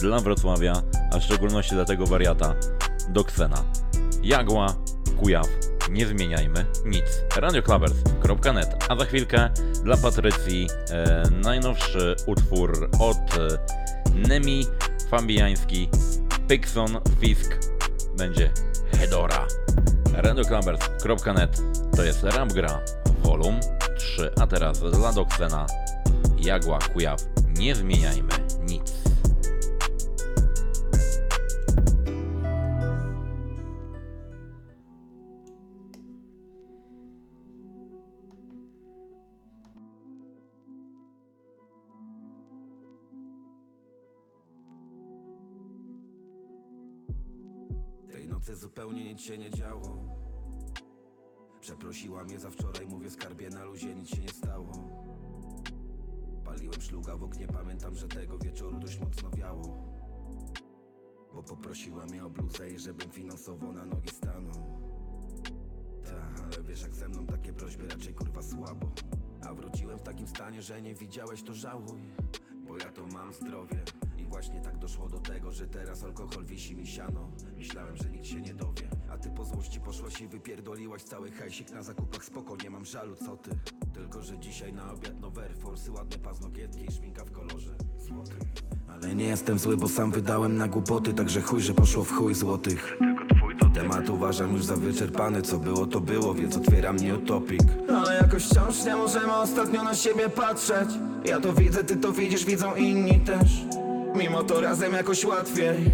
dla Wrocławia, a w szczególności dla tego wariata Doksena. Jagła Kujaw. Nie zmieniajmy nic. radioclubbers.net A za chwilkę dla Patrycji e, najnowszy utwór od e, Nemi Fabiański Pixon Fisk będzie Hedora. radioclubbers.net to jest Rap Gra Volum 3, a teraz dla Doksena Jagła Kujaw. Nie zmieniajmy nic się nie działo. Przeprosiła mnie za wczoraj, mówię skarbie na luzie, nic się nie stało. Paliłem szluga w oknie, pamiętam, że tego wieczoru dość mocno wiało. Bo poprosiła mnie o bluzę i żebym finansowo na nogi stanął. Ta, ale wiesz jak ze mną takie prośby raczej kurwa słabo. A wróciłem w takim stanie, że nie widziałeś to żałuj Bo ja to mam zdrowie właśnie tak doszło do tego, że teraz alkohol wisi mi siano. Myślałem, że nikt się nie dowie A ty po złości poszłaś i wypierdoliłaś cały hajsik na zakupach. Spoko, nie mam żalu, co ty? Tylko, że dzisiaj na obiad nowe Air ładne paznokietki i szminka w kolorze. Złotym Ale nie jestem zły, bo sam wydałem na głupoty Także chuj, że poszło w chuj złotych. Temat uważam już za wyczerpany Co było to było, więc otwieram new topic Ale jakoś wciąż nie możemy ostatnio na siebie patrzeć. Ja to widzę, ty to widzisz, widzą inni też Mimo to razem jakoś łatwiej.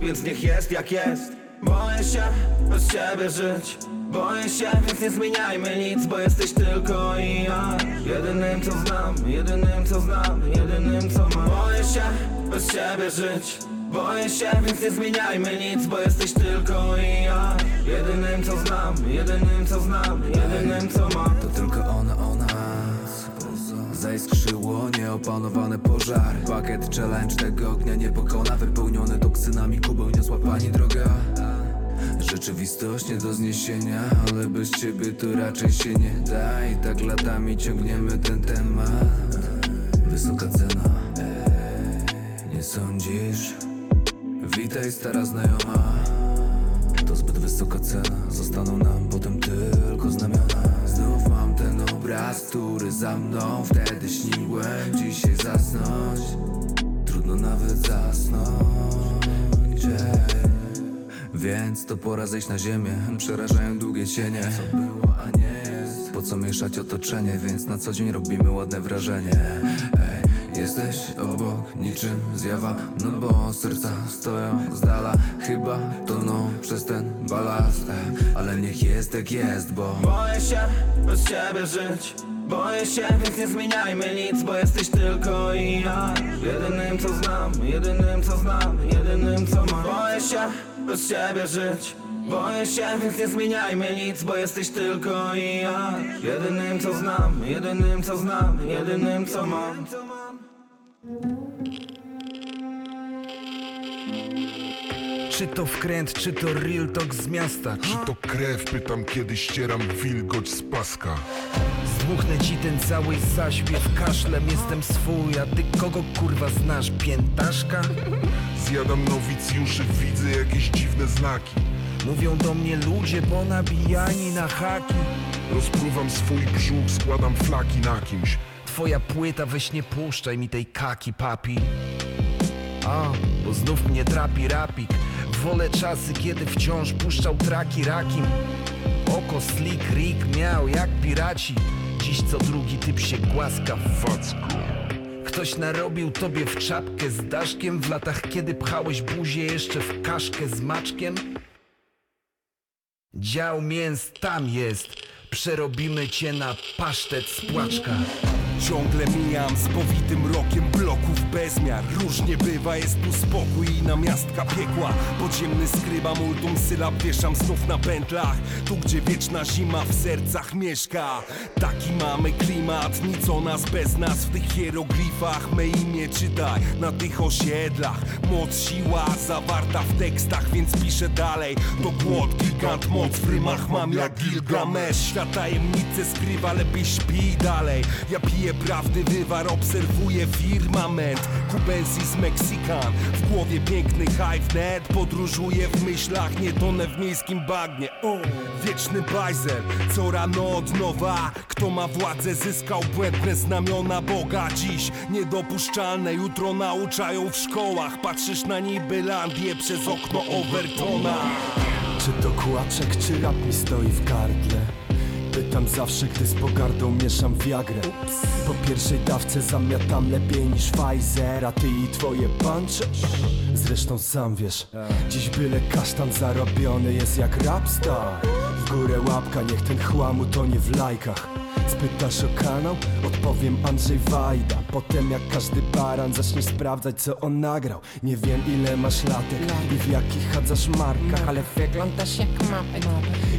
Więc niech jest jak jest. Boję się bez ciebie żyć. Boję się, więc nie zmieniajmy nic Bo jesteś tylko i ja. Jedynym co znam, jedynym co znam Jedynym co mam. Boję się bez ciebie żyć. Boję się, więc nie zmieniajmy nic Bo jesteś tylko i ja. Jedynym co znam, jedynym co znam Jedynym co mam. To tylko ona, ona Zaiskrzyło nieopanowany pożar. Pakiet challenge tego ognia nie pokona. Wypełniony toksynami kubeł niosła pani droga. Rzeczywistość nie do zniesienia Ale bez ciebie to raczej się nie da. I tak latami ciągniemy ten temat. Wysoka cena. Nie sądzisz? Witaj stara znajoma. To zbyt wysoka cena. Zostaną nam potem tylko znamiona obraz, który za mną Wtedy śniłem, dzisiaj zasnąć Trudno nawet zasnąć. Więc to pora zejść na ziemię. Przerażają długie cienie. Co było, a nie jest. Po co mieszać otoczenie? Więc na co dzień robimy ładne wrażenie Jesteś obok niczym zjawa No bo serca stoją z dala. Chyba toną przez ten balast Ej, Ale niech jest jak jest, bo Boję się bez ciebie żyć. Boję się, więc nie zmieniajmy nic Bo jesteś tylko i ja. Jedynym co znam, jedynym co znam Jedynym co mam. Boję się bez ciebie żyć. Boję się, więc nie zmieniajmy nic Bo jesteś tylko i ja. Jedynym co znam, jedynym co znam Jedynym co mam Czy to wkręt, czy to real talk z miasta Czy to krew? Pytam kiedy ścieram wilgoć z paska Zdmuchnę ci ten cały zaśpiew Kaszlem jestem swój, a ty kogo kurwa znasz? Piętaszka? Zjadam nowicjuszy, widzę jakieś dziwne znaki Mówią do mnie ludzie, bo nabijani na haki Rozpruwam swój brzuch, składam flaki na kimś Twoja płyta, weź nie puszczaj mi tej kaki papi. A, bo znów mnie trapi rapik. Wolę czasy, kiedy wciąż puszczał traki rakim Oko slick Rick miał jak piraci. Dziś co drugi typ się głaska w wacku Ktoś narobił tobie w czapkę z daszkiem W latach kiedy pchałeś buzię jeszcze w kaszkę z maczkiem. Dział mięs tam jest Przerobimy cię na pasztet z płaczka. Ciągle mijam z powitym rokiem bloków bezmiar. Różnie bywa, jest tu spokój i namiastka piekła. Podziemny skryba, multum sylab wieszam znów na pętlach. Tu gdzie wieczna zima w sercach mieszka. Taki mamy klimat, nic o nas bez nas. W tych hieroglifach Me imię czytaj na tych osiedlach Moc siła zawarta w tekstach, więc piszę dalej. To głod, gigant, moc. W rymach mam jak Gilgamesz Tajemnice skrywa, lepiej śpi dalej. Ja piję prawdy wywar, obserwuję firmament. Kubensis Mexican, w głowie piękny hive net. Podróżuję w myślach, nie tonę w miejskim bagnie. O, Wieczny bajzel, co rano od nowa. Kto ma władzę zyskał błędne znamiona Boga. Dziś niedopuszczalne, jutro nauczają w szkołach. Patrzysz na Nibylandię przez okno Overtona. Czy to kłaczek, czy rap mi stoi w gardle? Pytam zawsze, gdy z pogardą mieszam wiagrę Po pierwszej dawce zamiatam lepiej niż Pfizer A ty i twoje puncze? Zresztą sam wiesz Dziś byle kasztan zarobiony jest jak rapstar W górę łapka, niech ten chłamu to nie w lajkach Spytasz o kanał? Odpowiem Andrzej Wajda. Potem jak każdy baran zaczniesz sprawdzać co on nagrał. Nie wiem ile masz latek i w jakich chadzasz markach Ale wyglądasz jak mapek.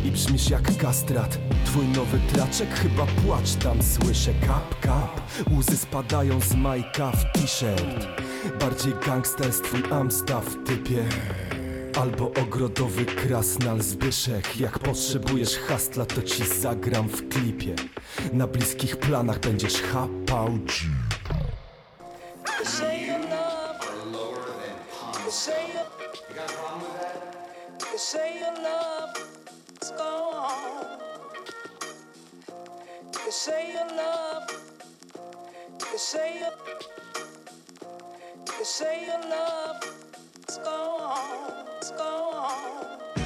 I brzmisz jak kastrat Twój nowy traczek? Chyba płacz tam słyszę. Kap, kap, łzy spadają z majka w t-shirt. Bardziej gangster twój amsta w typie Albo ogrodowy krasnal Zbyszek Jak potrzebujesz hastla to ci zagram w klipie Na bliskich planach będziesz chapał Say your love. You say your. You got a problem with that? You say your love. Let's go go on.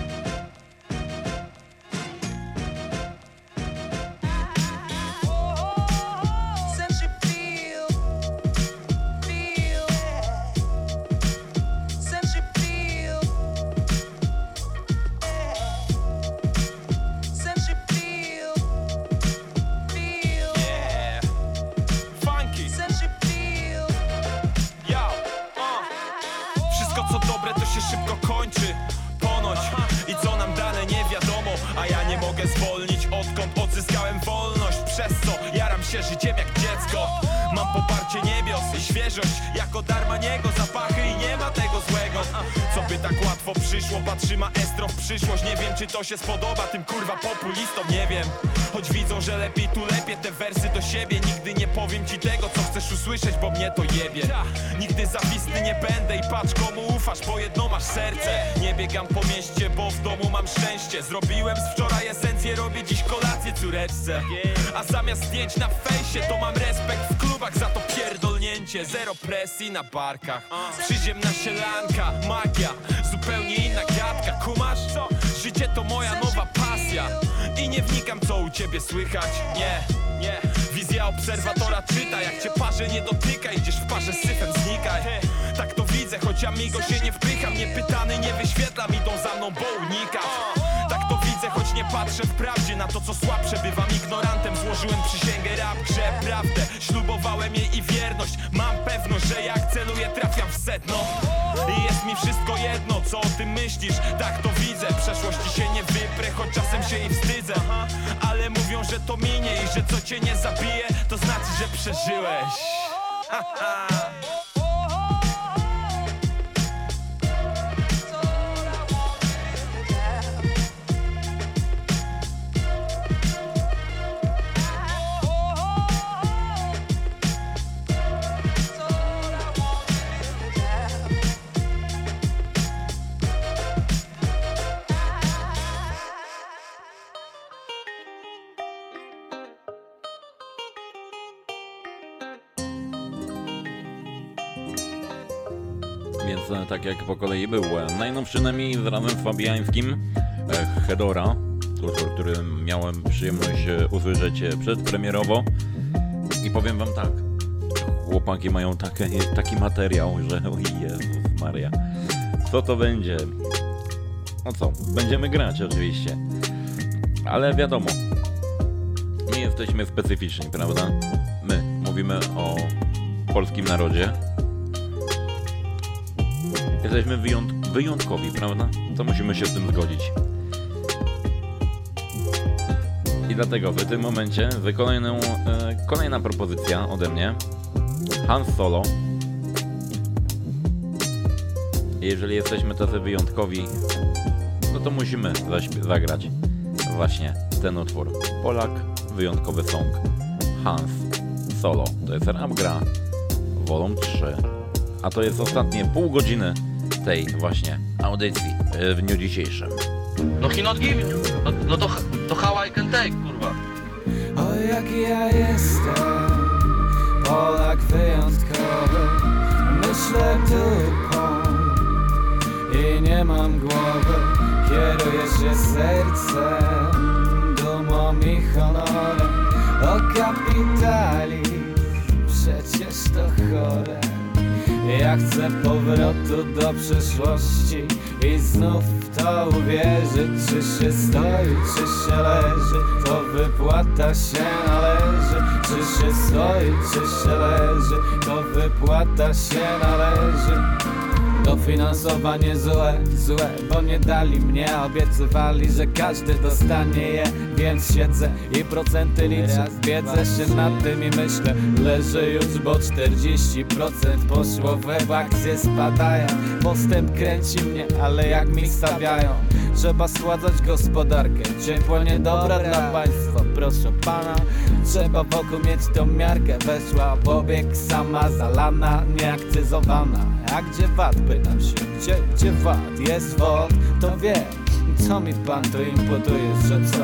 Przez co jaram się życiem jak dziecko. Mam poparcie niebios i świeżość Jako darma niego zapachy i nie ma tego złego. Co by tak łatwo przyszło, patrzy maestro w przyszłość. Nie wiem czy to się spodoba tym kurwa populistom, nie wiem Choć widzą, że lepiej tu lepiej te wersy do siebie. Nigdy nie powiem ci tego, co chcesz usłyszeć, bo mnie to jebie. Nigdy zawisny nie będę i patrz komu ufasz, bo jedno masz serce. Nie biegam po mieście, bo w domu mam szczęście. Zrobiłem z wczoraj esencję, robię dziś kolację córeczce. A zamiast zdjęć na fejsie, to mam respekt w klubach Za to zero presji na barkach. Przyziemna sielanka, magia, zupełnie inna gadka. Kumasz? Życie to moja nowa pasja. I nie wnikam co u ciebie słychać, nie, nie. Wizja obserwatora czyta, jak cię parze nie dotyka Idziesz w parze z syfem, znikaj. Tak to widzę, choć amigo się nie wpycham Niepytany nie wyświetlam, idą za mną, bo unikasz Tak to widzę, choć nie patrzę wprawdzie Na to co słabsze, bywam ignorantem Złożyłem przysięgę rap grze, prawdę. Ślubowałem jej i wierność. Mam pewność, że jak celuję trafiam w sedno. I jest mi wszystko jedno, co o tym myślisz. Tak to widzę, przeszłości się nie wyprę Choć czasem się jej wstydzę. Ale mówią, że to minie i że co cię nie zabije To znaczy, że przeżyłeś. Ha, ha. Tak jak po kolei był e, najnowszy nami z razem Fabiańskim e, Hedora, utwór, który miałem przyjemność e, usłyszeć przedpremierowo i powiem wam tak, chłopaki mają takie, taki materiał, że Jezus Maria, co to będzie? No co, będziemy grać oczywiście, ale wiadomo, nie jesteśmy specyficzni, prawda? My mówimy o polskim narodzie, Jesteśmy wyjąt wyjątkowi, prawda? To musimy się z tym zgodzić. I dlatego w tym momencie kolejną, e, kolejna propozycja ode mnie. Han Solo. Jeżeli jesteśmy tacy wyjątkowi, no to musimy zagrać właśnie ten utwór. Polak, wyjątkowy song. Hans Solo. To jest rap gra Wolą 3. A to jest ostatnie pół godziny tej właśnie audycji e, w dniu dzisiejszym. No he not. No, no to, to how I can take, kurwa. O jaki ja jestem Polak wyjątkowy Myślę dupą I nie mam głowy Kieruję się sercem Dumą i honorem O kapitalizm ja chcę powrotu do przeszłości i znów w to uwierzyć Czy się stoi, czy się leży, to wypłata się należy. Czy się stoi, czy się leży, to wypłata się należy Dofinansowanie złe, złe, bo nie dali mnie. Obiecywali, że każdy dostanie je Więc siedzę i procenty liczę. Wiedzę się nad tym i myślę Leży już, bo 40% poszło w akcje spadają. Postęp kręci mnie, ale jak mi stawiają? Trzeba schładzać gospodarkę Dzień płonie dobra dla państwa, proszę pana Trzeba wokół mieć tą miarkę Weszła w obieg sama zalana, nieakcyzowana A gdzie VAT? Pytam się, gdzie, gdzie VAT? Jest WOT, to wiem co mi pan tu imputuje, że co?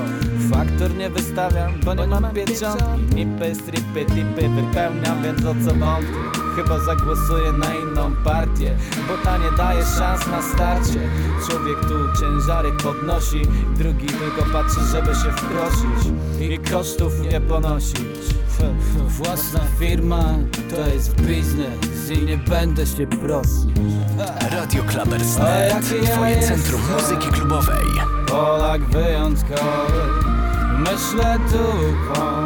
Faktur nie wystawiam, bo nie mam pieczątki Nipy, stripy, tipy wypełniam, więc o co wątpię? Chyba zagłosuję na inną partię Bo ta nie daje szans na starcie. Człowiek tu ciężary podnosi Drugi tylko patrzy, żeby się wprosić I kosztów nie ponosić. Własna firma to jest biznes I nie będę się prosić. Radio Klabersnet, twoje centrum muzyki klubowej. Polak wyjątkowy Myślę dupą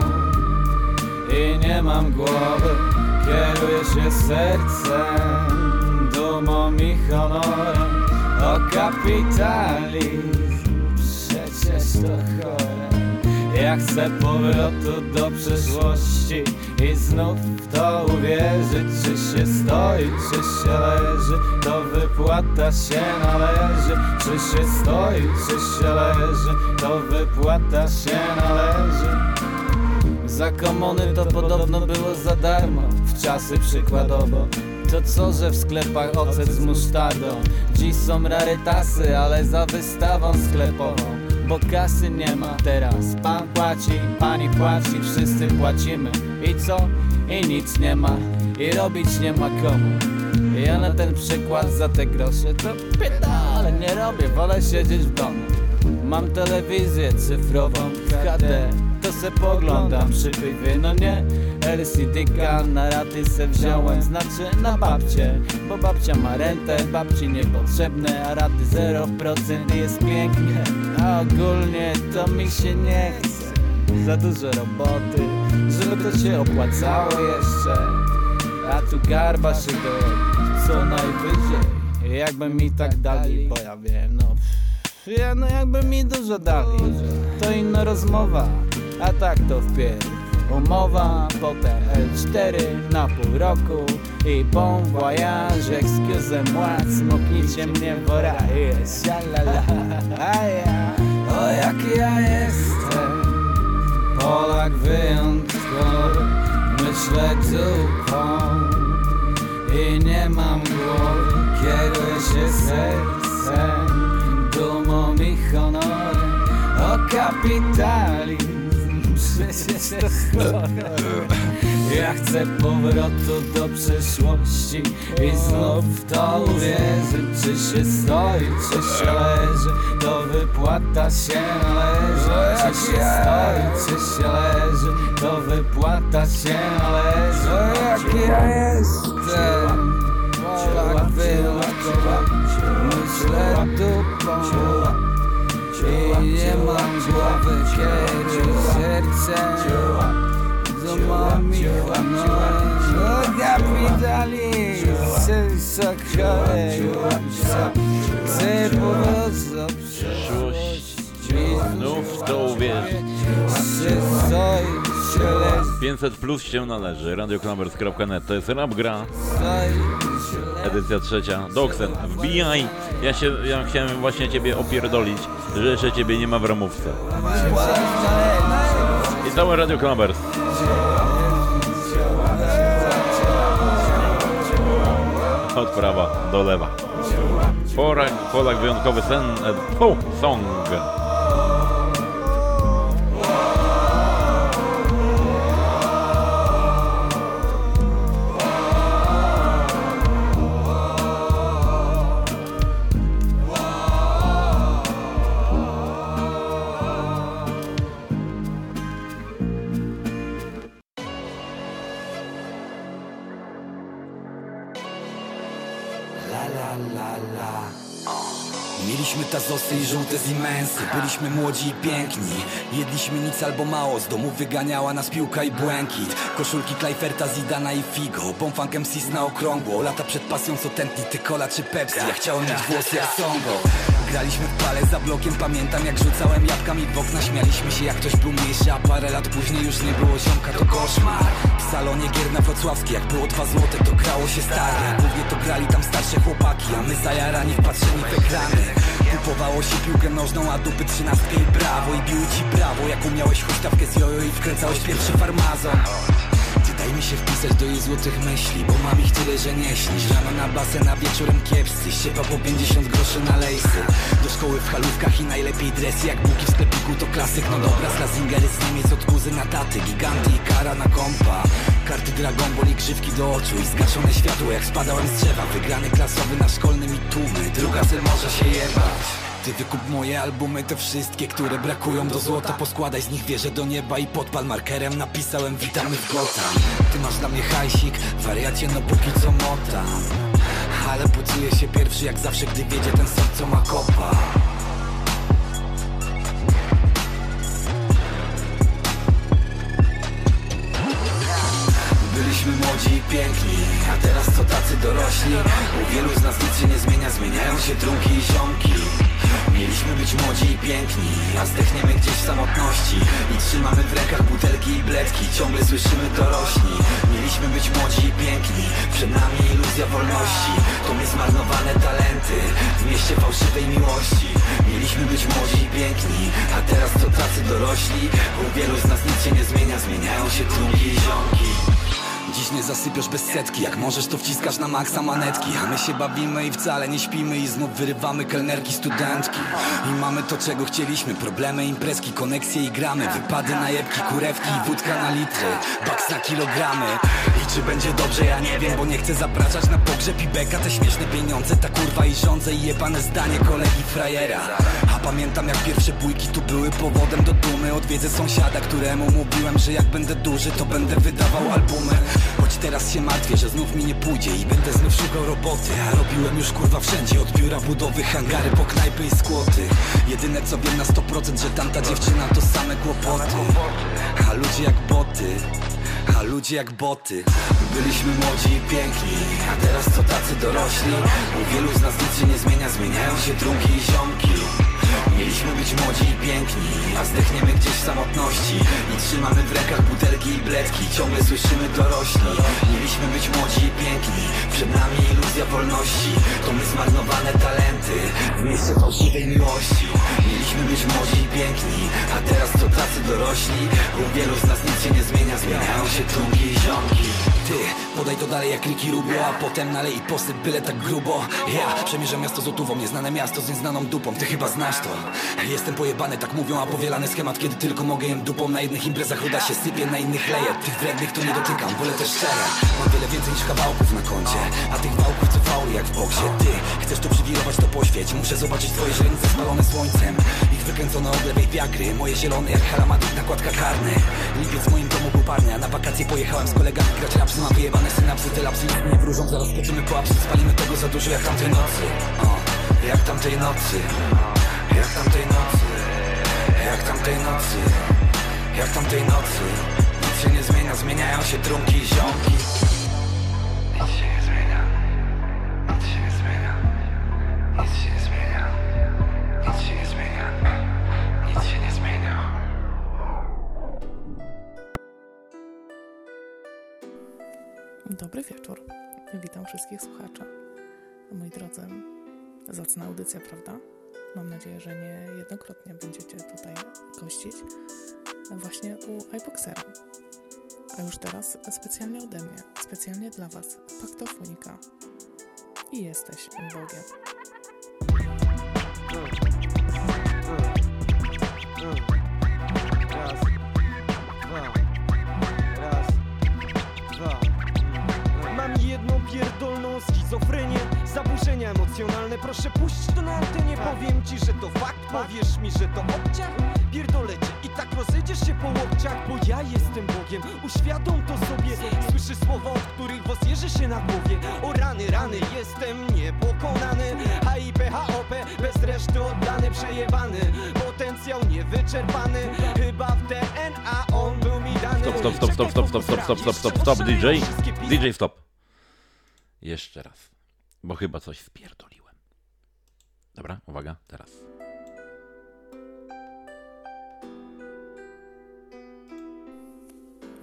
I nie mam głowy Kieruję się sercem Dumą i honorem O kapitalizm Przecież to chore. Ja chcę powrotu do przeszłości I znów w to uwierzyć Czy się stoi, czy się leży. To wypłata się należy Czy się stoi, czy się leży. To wypłata się należy za komuny to podobno było za darmo W czasy przykładowo. To co, że w sklepach ocet z musztardą? Dziś są rarytasy, ale za wystawą sklepową. Bo kasy nie ma teraz. Pan płaci, pani płaci, wszyscy płacimy. I co? I nic nie ma. I robić nie ma komu. Ja na ten przykład za te grosze To pyta, ale nie robię, wolę siedzieć w domu. Mam telewizję cyfrową w HD To se poglądam przy piwie, no nie? LCD-ka na raty se wziąłem Znaczy na babcie Bo babcia ma rentę, babci niepotrzebne A raty 0% jest pięknie. A ogólnie to mi się nie chce Za dużo roboty Żeby to się opłacało jeszcze. A tu garba się dorobi Co najwyżej. Jakby mi tak dali, bo ja wiem, no ja no jakby mi dużo dali To inna rozmowa A tak to wpierw. Umowa, potem L4 na pół roku I bon voyage, excuse moi Smoknijcie mnie w oraje Sialala, a ja O jaki ja jestem Polak wyjątkowy Myślę dupą I nie mam głowy Kieruję się sercem dumą i honorem. O kapitalizm przecież to chore Ja chcę powrotu do przeszłości I znów w to uwierzyć Czy się stoi, czy się leży To wypłata się należy Czy się stoi, czy się leży To wypłata się należy Jaki ja jestem Polak wyjątkowy Myślę dupą I nie mam głowy Kiedy serce Dumami honorem No kapitalizm kolej Chcę powrót do Przyszłość Znów w to leży 500 plus się należy. Radioklamers.net to jest rap gra. Edycja trzecia. Doksen, wbijaj. Ja się, ja chciałem właśnie ciebie opierdolić, że jeszcze ciebie nie ma w ramówce. I całe Radio Klamers. Od prawa do lewa. Polak, Polak wyjątkowy sen, e, song. Tazosy i żółte zimensy Byliśmy młodzi i piękni. Jedliśmy nic albo mało Z domu wyganiała nas piłka i błękit. Koszulki Klejferta, Zidana i Figo Bomfunk MCs na okrągło. Lata przed pasją co tętni, ty cola czy Pepsi. Ja chciałem mieć włosy jak Songo. Graliśmy w pale za blokiem Pamiętam jak rzucałem jabłkami w okna. Śmialiśmy się jak ktoś był mniejszy A parę lat później już nie było ziomka To koszmar. W salonie gier na Wrocławskiej Jak było dwa złote to grało się stare Głównie to grali tam starsze chłopaki A my zajarani wpatrzeni w ekrany Kupowało się piłkę nożną, a dupy trzynastkę i brawo I biły ci brawo, jak umiałeś huśtawkę z jojo i wkręcałeś pierwszy farmazon daj mi się wpisać do jej złotych myśli Bo mam ich tyle, że nie śnisz. Rano na basen, a wieczorem kiepscy Ściepa po 50 groszy na lejsy. Do szkoły w halówkach i najlepiej dresy Jak buki w sklepiku to klasyk. No dobra, slazingery z Niemiec od kuzy na taty. Giganty i kara na kompa. Karty Dragon Ball i grzywki do oczu I zgaszone światło. Jak spadałem z drzewa Wygrany klasowy na szkolnym i tłumy. Druga cel może się jebać ty wykup moje albumy, te wszystkie, które brakują do złota. Poskładaj z nich wieżę do nieba i podpal markerem Napisałem witamy w Gotham. Ty masz dla mnie hajsik, wariacie no póki co motam Ale poczuję się pierwszy jak zawsze, gdy wiedzie ten sok co ma kopa. Byliśmy młodzi i piękni, a teraz co tacy dorośli. U wielu z nas nic się nie zmienia, zmieniają się trunki i ziomki Mieliśmy być młodzi i piękni A zdechniemy gdzieś w samotności. I trzymamy w rękach butelki i bledki Ciągle słyszymy dorośli. Mieliśmy być młodzi i piękni Przed nami iluzja wolności. To my zmarnowane talenty W mieście fałszywej miłości. Mieliśmy być młodzi i piękni A teraz to tacy dorośli. U wielu z nas nic się nie zmienia Zmieniają się trunki i ziomki Dziś nie zasypiasz bez setki. Jak możesz to wciskasz na maksa manetki. A my się bawimy i wcale nie śpimy I znów wyrywamy kelnerki studentki. I mamy to czego chcieliśmy. Problemy, imprezki, koneksje i gramy. Wypady, najebki, kurewki i wódka na litry. Baks na kilogramy. I czy będzie dobrze? Ja nie wiem Bo nie chcę zapraszać na pogrzeb i beka. Te śmieszne pieniądze, ta kurwa i żądze I jebane zdanie kolegi frajera pamiętam jak pierwsze bójki tu były powodem do dumy. Odwiedzę sąsiada, któremu mówiłem, że jak będę duży To będę wydawał albumy. Choć teraz się martwię, że znów mi nie pójdzie I będę znów szukał roboty. A robiłem już kurwa wszędzie Od biura budowy, hangary po knajpy i skłoty. Jedyne co wiem na 100% Że tamta dziewczyna to same kłopoty. A ludzie jak boty a ludzie jak boty. Byliśmy młodzi i piękni A teraz to tacy dorośli. U wielu z nas nic się nie zmienia Zmieniają się trunki i ziomki Mieliśmy być młodzi i piękni A zdechniemy gdzieś w samotności. I trzymamy w rękach butelki i bledki Ciągle słyszymy dorośli. Mieliśmy być młodzi i piękni Przed nami iluzja wolności. To my zmarnowane talenty W miejsce fałszywej miłości. Mieliśmy być młodzi i piękni A teraz to tacy dorośli. U wielu z nas nic się nie zmienia Zmieniają się trunki i ziomki Ty, podaj to dalej jak Ricky Rubio A potem nalej i posyp byle tak grubo. Ja przemierzam miasto złotówą Nieznane miasto z nieznaną dupą. Ty chyba znasz to. Jestem pojebany, tak mówią, a powielany schemat Kiedy tylko mogę jem dupą. Na jednych imprezach ruda się sypie, na innych leje. Tych wrednych to nie dotykam, wolę też szczere. Mam wiele więcej niż kawałków na koncie A tych wałków co fauli jak w boksie. Ty, chcesz tu przywirować to poświeć. Muszę zobaczyć twoje źrenice spalone słońcem. Ich wykręcone od lewej wiagry. Moje zielone jak halamadryk nakładka karny. Lipiec w moim domu był parny A na wakacje pojechałem z kolegami grać rapsy Mam wyjebane synapsy, te lapsy nic nie wróżą. Zaraz skoczymy po apsy, spalimy tego za dużo jak tamtej nocy. O, Jak tamtej nocy. Jak tamtej nocy. Jak tamtej nocy. Jak tamtej nocy. Nic się nie zmienia, zmieniają się trunki i ziomki Dobry wieczór. Witam wszystkich słuchaczy. Moi drodzy, zacna audycja, prawda? Mam nadzieję, że nie jednokrotnie będziecie tutaj gościć właśnie u iBoxera. A już teraz specjalnie ode mnie, specjalnie dla Was, Paktofonika. I jesteś Bogiem. Pierdolną schizofrenię Zaburzenia emocjonalne, proszę puść to na antenie Powiem ci, że to fakt, powiesz mi, że to obciach Pierdolę cię i tak rozejdziesz się po łokciach Bo ja jestem Bogiem, uświadom to sobie Słyszysz słowa, od których włos jeży się na głowie O rany, rany, jestem niepokonany HIP, HOP, bez reszty oddany, przejebany Potencjał niewyczerpany Chyba w DNA on był mi dany Stop, stop, stop, stop, stop, stop, stop, stop, stop, stop, stop, DJ. DJ, stop. Jeszcze raz, bo chyba coś spierdoliłem. Dobra, uwaga, teraz.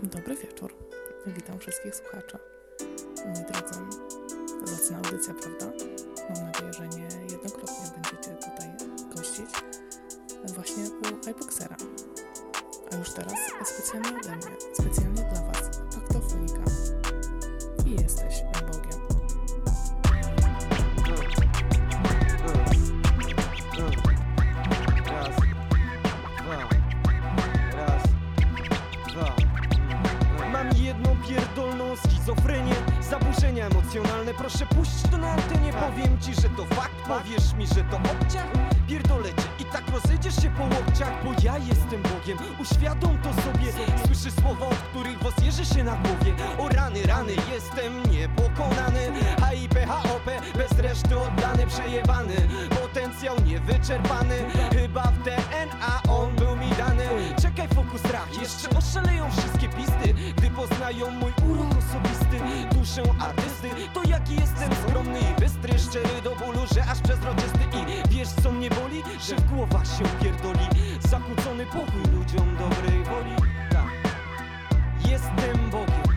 Dobry wieczór. Witam wszystkich słuchaczy. Moi drodzy, zacna audycja, prawda? Mam nadzieję, że nie jednokrotnie będziecie tutaj gościć właśnie u iBoxera. A już teraz specjalnie ode mnie, specjalnie dla Was, schizofrenię Zaburzenia emocjonalne, proszę puść to na antenie. Powiem ci, że to fakt, powiesz mi, że to obciach łokciach Bo ja jestem Bogiem, uświadom to sobie. Słyszysz słowa, od których włos jeży się na głowie. O rany, rany, jestem niepokonany. HIP, HOP, bez reszty oddany, przejebany. Potencjał niewyczerpany. Chyba w DNA on był mi dany. Czekaj, fokus rach, jeszcze oszaleją wszystkie pisty Gdy poznają mój urok osobisty Dusz duszę artysty To jaki jestem skromny i bystry Szczery do bólu, że aż przezroczysty. I wiesz co mnie boli? Że w głowach się pierdoli Zakłócony pokój ludziom dobrej woli. Tak, jestem Bogiem.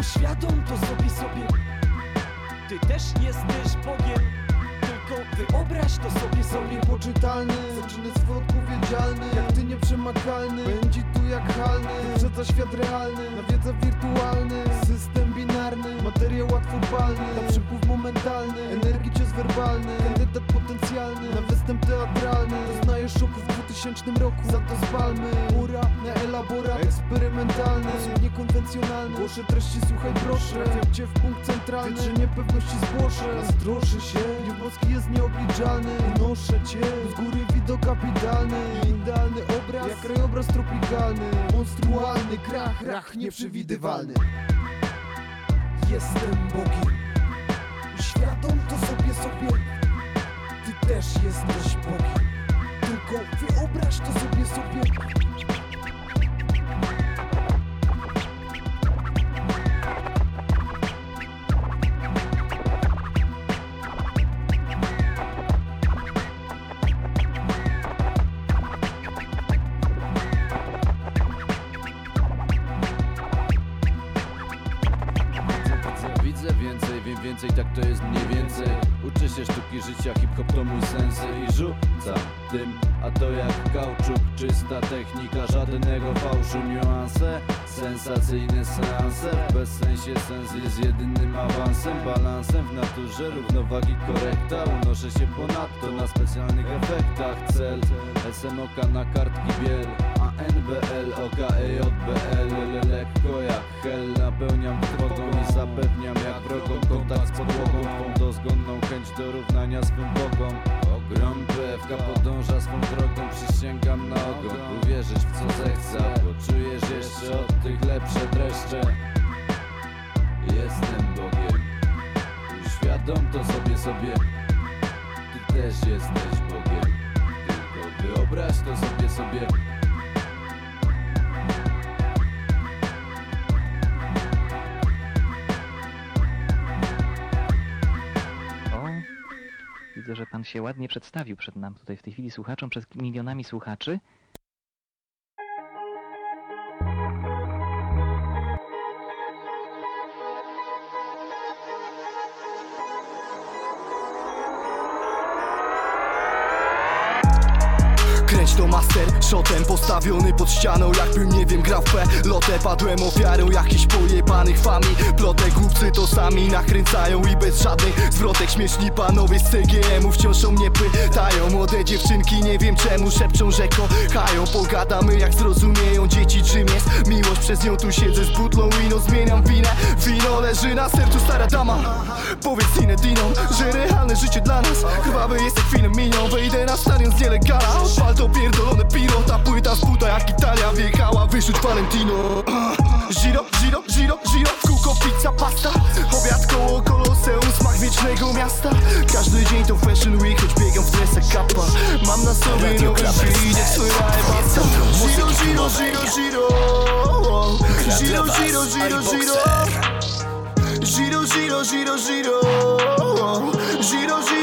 Uświadom to sobie sobie. Ty też jesteś Bogiem. Tylko wyobraź to sobie sobie Niepoczytalny, zaczyny swój odpowiedzialny Jak ty nieprzemakalny, będzie jak halny Wyprzedza świat realny, nawiedza wirtualny System binarny, materia łatwopalny Na przepływ momentalny, energii werbalny Kandydat potencjalny, na występ teatralny. Doznaje szoku w 2000 roku, za to z palmy Mura na elaborat eksperymentalny Sposób niekonwencjonalny, głoszę treści, słuchaj proszę. Trafiam cię w punkt centralny, że niepewności zgłoszę. Nazdroszę się, gniew boski jest nieobliczalny. Unoszę cię, z góry widok kapitalny. Idealny obraz, jak krajobraz tropikalny. Monstrualny krach, rach nieprzewidywalny. Jestem Bogiem. Uświadom to sobie Ty też jesteś Bogiem Tylko wyobraź to sobie sobie więcej, wiem więcej, tak to jest mniej więcej Uczę się sztuki życia, hip-hop to mój sens I rzucam tym, a to jak kauczuk Czysta technika, żadnego fałszu Niuanse, sensacyjne seanse. Bez sensie sens jest jedynym awansem Balansem w naturze, równowagi korekta. Unoszę się ponadto na specjalnych efektach. Cel, SMOK na kartki biel NBL, OKEJBL Lekko jak hel. Napełniam trwogą I zapewniam jak wrogom kontakt z podłogą. Twą dozgonną chęć do równania swym bogom Ogrom PFK podąża swą drogą Przysięgam na ogon Uwierzysz w co zechce Poczujesz jeszcze od tych lepsze dreszcze. Jestem Bogiem Uświadom to sobie sobie. Ty też jesteś Bogiem Tylko wyobraź to sobie sobie że pan się ładnie przedstawił przed nam tutaj w tej chwili słuchaczom, przed milionami słuchaczy. To master shotem postawiony pod ścianą Jakbym nie wiem grał w Lotę padłem ofiarą jakichś pojebanych fami. Plotek głupcy to sami nakręcają I bez żadnych zwrotek. Śmieszni panowie z CGM-u Wciąż o mnie pytają. Młode dziewczynki nie wiem czemu szepczą, że kochają. Pogadamy jak zrozumieją dzieci czym jest miłość. Przez nią tu siedzę z butlą wino Zmieniam winę, wino leży na sercu stara dama. Powiedz Dinom, że realne życie dla nas. Krwawy jest jak film minią Wejdę na stadion z nielegala. Odpal to pierdolone piro Ta płyta z buta jak Italia. Wjechała wyrzuć Valentino. Giro, giro, giro, giro. Kółko, pizza, pasta. Obiad koło koloseum Smak wiecznego miasta. Każdy dzień to fashion week Choć biegam w dresach kappa. Mam na sobie nowy Clubbers. shit Jak swoja basta Centrum Giro, giro, giro, giro Giro, giro Giro, giro, giro, giro Giro, giro, giro, giro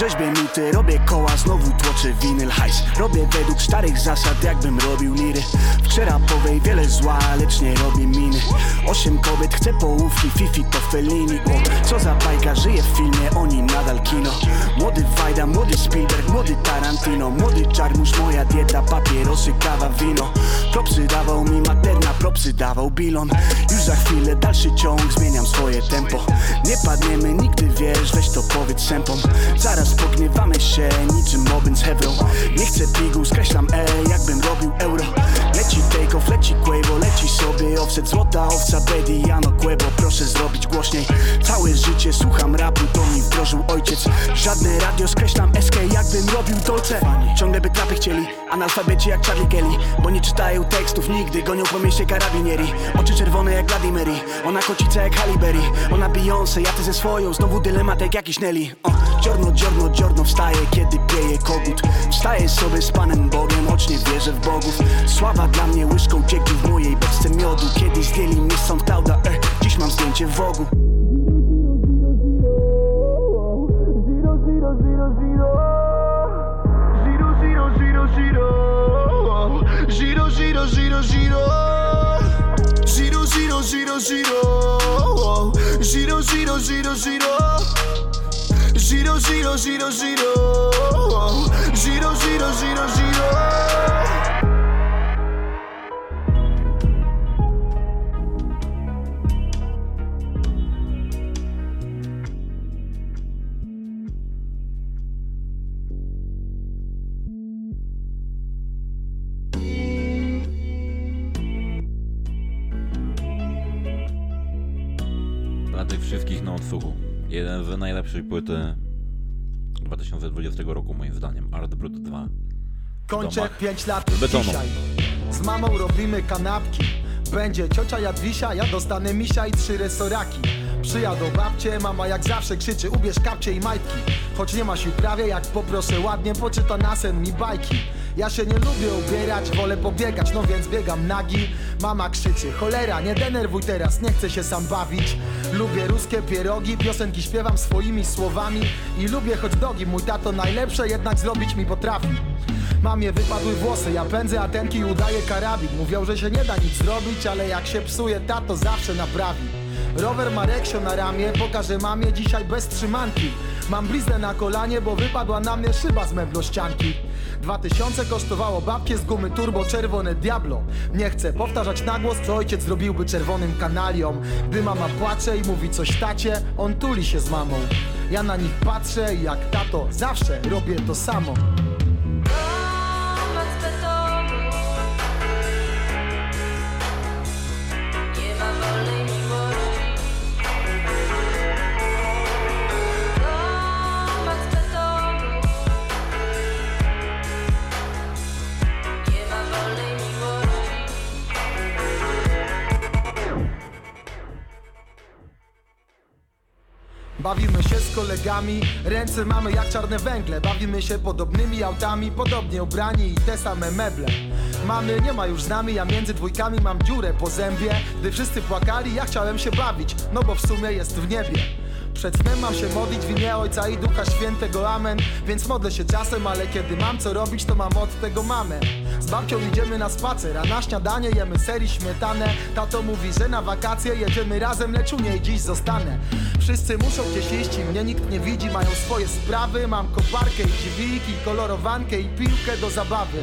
Rzeźbię nuty, robię koła, znowu tłoczę winyl hajs. Robię według starych zasad, jakbym robił liry W przerapowej wiele zła, lecz nie robię miny. Osiem kobiet, chcę połówki, Fifi to Fellini O, co za bajka, żyje w filmie, oni nadal kino. Młody Wajda, młody Spielberg, młody Tarantino. Młody Czarmusz, moja dieta, papierosy, kawa, wino. Propsy dawał mi materna, propsy dawał bilon. Już za chwilę dalszy ciąg, zmieniam swoje tempo. Nie padniemy nigdy, wiesz, weź to powiedz sępom. Zaraz pogniewamy się, niczym mobbing z Hewrą Nie chcę pigu, skreślam E, jakbym robił euro. Leci take off, leci Quavo, leci sobie offset. Złota owca, Betty, Jano Quebo, proszę zrobić głośniej. Całe życie słucham rapu, to mi wdrożył ojciec. Żadne radio, skreślam SK, jakbym robił Dolce. Ciągle by trapy chcieli, analfabeci jak Charlie Kelly. Bo nie czytają tekstów nigdy, gonią po mieście karabinieri. Oczy czerwone jak Vladimiri, ona kocica jak Halle Berry. Ona Beyoncé, ja ty ze swoją, znowu dylemat jak jakiś Nelly. O, Giorno, giorno, giorno wstaje, kiedy pieje kogut Wstaję sobie z Panem Bogiem, choć nie wierzę w bogów Sława dla mnie łyżką cieknie w mojej beczce miodu Kiedyś zdjęli mnie z SoundClouda, e, dziś mam zdjęcie w Wogu Giro, giro, giro, giro Giro, giro, giro, giro Giro, giro, giro, giro Giro, giro, giro, giro Giro, giro, giro, giro z najlepszych płyty 2020 roku moim zdaniem. Art Brut 2. W Kończę domach 5 lat dzisiaj. Z mamą robimy kanapki. Będzie ciocia Jadwisia, ja dostanę misia i trzy resoraki. Przyjadą babcie, mama jak zawsze krzyczy Ubierz kapcie i majtki. Choć nie ma sił prawie, jak poproszę ładnie Poczyta na sen mi bajki ja się nie lubię ubierać, wolę pobiegać, no więc biegam nagi. Mama krzyczy, cholera, nie denerwuj teraz, nie chcę się sam bawić. Lubię ruskie pierogi, piosenki śpiewam swoimi słowami. I lubię hot dogi, mój tato najlepsze jednak zrobić mi potrafi. Mamie wypadły włosy, ja pędzę atenki i udaję karabin. Mówią, że się nie da nic zrobić, ale jak się psuje, tato zawsze naprawi. Rower ma reksio na ramię, pokażę mamie dzisiaj bez trzymanki. Mam bliznę na kolanie, bo wypadła na mnie szyba z meblościanki Dwa tysiące kosztowało babkie z gumy turbo czerwone Diablo. Nie chcę powtarzać na głos, co ojciec zrobiłby czerwonym kanaliom. Gdy mama płacze i mówi coś tacie, on tuli się z mamą. Ja na nich patrzę jak tato zawsze robię to samo ręce mamy jak czarne węgle. Bawimy się podobnymi autami, podobnie ubrani i te same meble. Mamy nie ma już z nami, ja między dwójkami mam dziurę po zębie. Gdy wszyscy płakali, ja chciałem się bawić, no bo w sumie jest w niebie przed snem mam się modlić w imię Ojca i Ducha Świętego, amen. Więc modlę się czasem, ale kiedy mam co robić, to mam od tego mamę. Z babcią idziemy na spacer, a na śniadanie jemy seri śmietanę Tato mówi, że na wakacje jedziemy razem, lecz u niej dziś zostanę. Wszyscy muszą gdzieś iść i mnie nikt nie widzi Mają swoje sprawy, mam koparkę i dźwig I kolorowankę i piłkę do zabawy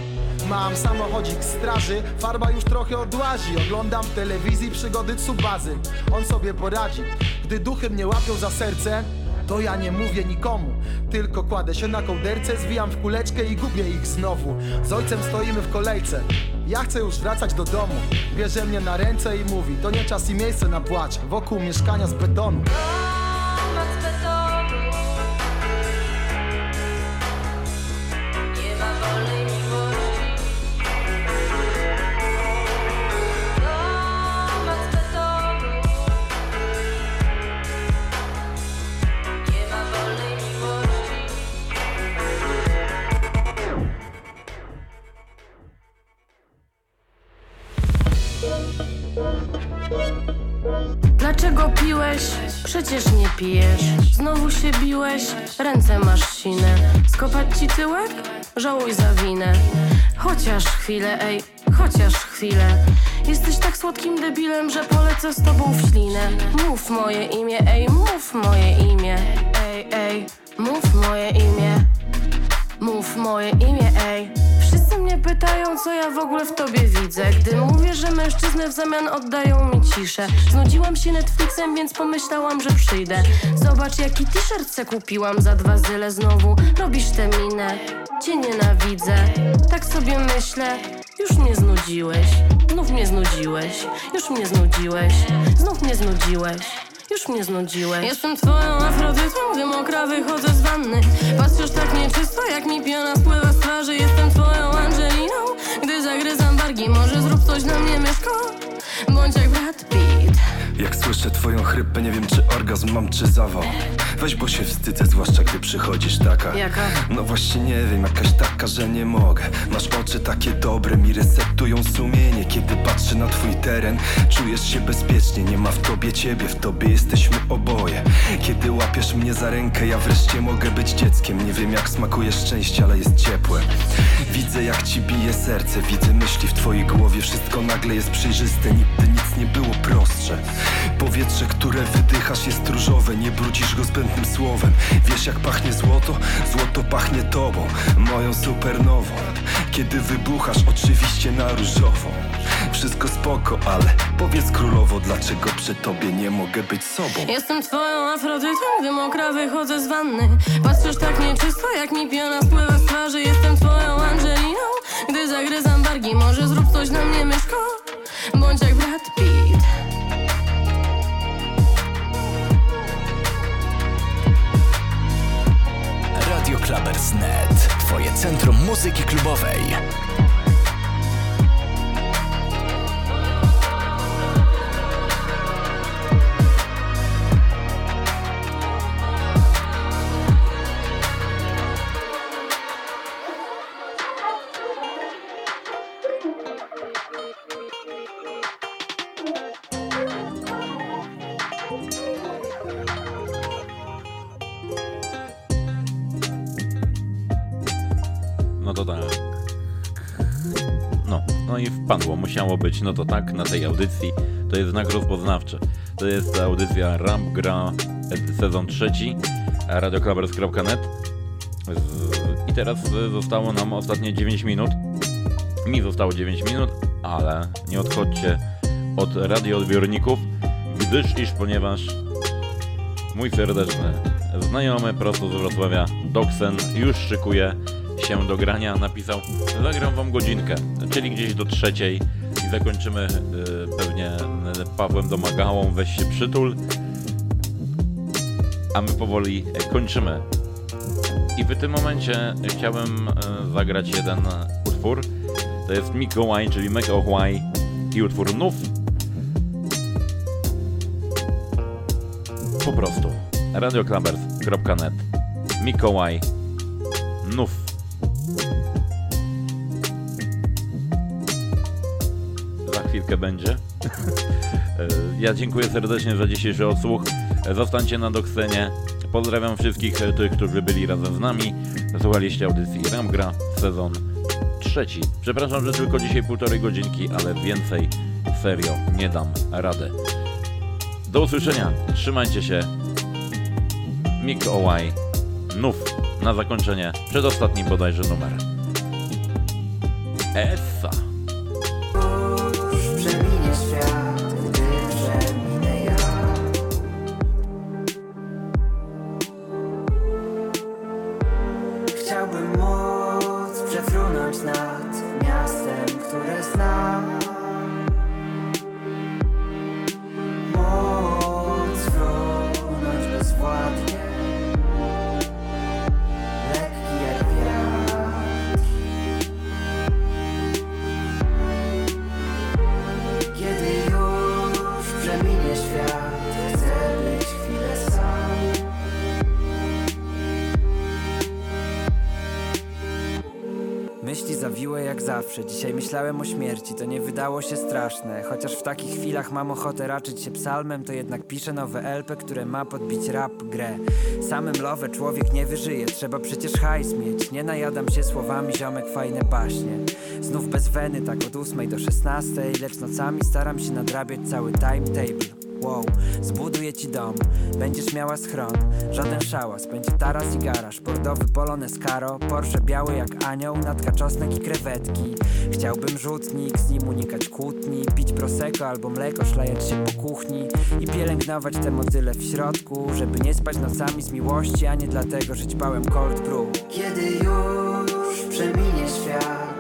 Mam samochodzik straży, farba już trochę odłazi Oglądam w telewizji przygody Tsubazy On sobie poradzi, gdy duchy mnie łapią za serce to ja nie mówię nikomu, tylko kładę się na kołderce, zwijam w kuleczkę i gubię ich znowu. Z ojcem stoimy w kolejce, ja chcę już wracać do domu. Bierze mnie na ręce i mówi, to nie czas i miejsce na płacz, wokół mieszkania z betonu. Tyłek? Żałuj za winę. Chociaż chwilę, ej, chociaż chwilę. Jesteś tak słodkim debilem, że polecę z tobą w ślinę. Mów moje imię, ej, mów moje imię. Ej, ej, mów moje imię. Mów moje imię, ej. Mnie pytają, co ja w ogóle w tobie widzę. Gdy mówię, że mężczyzny w zamian oddają mi ciszę. Znudziłam się Netflixem, więc pomyślałam, że przyjdę. Zobacz, jaki t-shirt se kupiłam za dwa zyle znowu. Robisz tę minę, cię nienawidzę. Tak sobie myślę, już mnie znudziłeś. Znów mnie znudziłeś, już mnie znudziłeś. Znów mnie znudziłeś. Już mnie znudziłeś. Jestem twoją afrodytą, gdy mokra wychodzę z wanny. Patrzysz tak nieczysto, jak mi piana spływa z twarzy. Jestem twoją Angeliną, gdy zagryzam bargi Może zrób coś na mnie, myszko, bądź jak Brad Pitt Jak słyszę twoją chrypę, nie wiem czy orgazm mam czy zawał. Weź, bo się wstydzę, zwłaszcza gdy przychodzisz taka. Jaka? No właśnie nie wiem, jakaś taka, że nie mogę. Masz oczy takie dobre, mi resetują sumienie. Kiedy patrzę na twój teren Czujesz się bezpiecznie, nie ma w tobie ciebie W tobie jesteśmy oboje. Kiedy łapiesz mnie za rękę, ja wreszcie mogę być dzieckiem. Nie wiem jak smakuje szczęście, ale jest ciepłe. Widzę jak ci bije serce, widzę myśli w twojej głowie. Wszystko nagle jest przejrzyste, nigdy nic nie było prostsze. Powietrze, które wydychasz jest różowe. Nie brudzisz go zbędnym słowem. Wiesz jak pachnie złoto? Złoto pachnie tobą Moją supernową Kiedy wybuchasz oczywiście na różowo. Wszystko spoko, ale powiedz królowo Dlaczego przy tobie nie mogę być sobą? Jestem twoją Afrodytą, gdy mokra wychodzę z wanny. Patrzysz tak nieczysto, jak mi piona spływa z twarzy. Jestem twoją Angeliną, gdy zagryzam bargi Może zrób coś na mnie, myszko, musiało być, no to tak, na tej audycji. To jest znak rozpoznawczy. To jest audycja Ramp Gra e, sezon trzeci, radioclubbers.net. Z- I teraz e, zostało nam ostatnie 9 minut. Mi zostało 9 minut, ale nie odchodźcie od radioodbiorników, gdyż iż ponieważ mój serdeczny znajomy prosto z Wrocławia, Doksen, już szykuje się do grania. Napisał, zagram wam godzinkę, czyli gdzieś do trzeciej zakończymy y, pewnie y, Pawłem Domagałą, weź się przytul. A my powoli y, kończymy. I w tym momencie chciałem y, zagrać jeden utwór. To jest Mikołaj, czyli Mikołaj i utwór Nów. Po prostu. radioclubbers.net Mikołaj Nów. Będzie. Ja dziękuję serdecznie za dzisiejszy odsłuch. Zostańcie na Doksenie. Pozdrawiam wszystkich tych, którzy byli razem z nami. Słuchaliście audycji Ramgra, sezon trzeci. Przepraszam, że tylko dzisiaj półtorej godzinki, ale więcej serio nie dam rady. Do usłyszenia. Trzymajcie się. Mikołaj Nów na zakończenie. Przedostatni bodajże numer. Essa. Zawsze. Dzisiaj myślałem o śmierci, to nie wydało się straszne. Chociaż w takich chwilach mam ochotę raczyć się psalmem, to jednak piszę nowe LP, które ma podbić rap grę. Samym love człowiek nie wyżyje, trzeba przecież hajs mieć. Nie najadam się słowami, ziomek fajne baśnie. Znów bez weny, tak od 8 do 16, lecz nocami staram się nadrabiać cały timetable. Wow, zbuduję ci dom, będziesz miała schron Żaden szałas, będzie taras i garaż Bordowy polones Caro, Porsche biały jak anioł Natka czosnek i krewetki. Chciałbym rzutnik, z nim unikać kłótni. Pić prosecco albo mleko, szlajać się po kuchni. I pielęgnować te motyle w środku Żeby nie spać nocami z miłości A nie dlatego, że ćpałem cold brew. Kiedy już przeminie świat,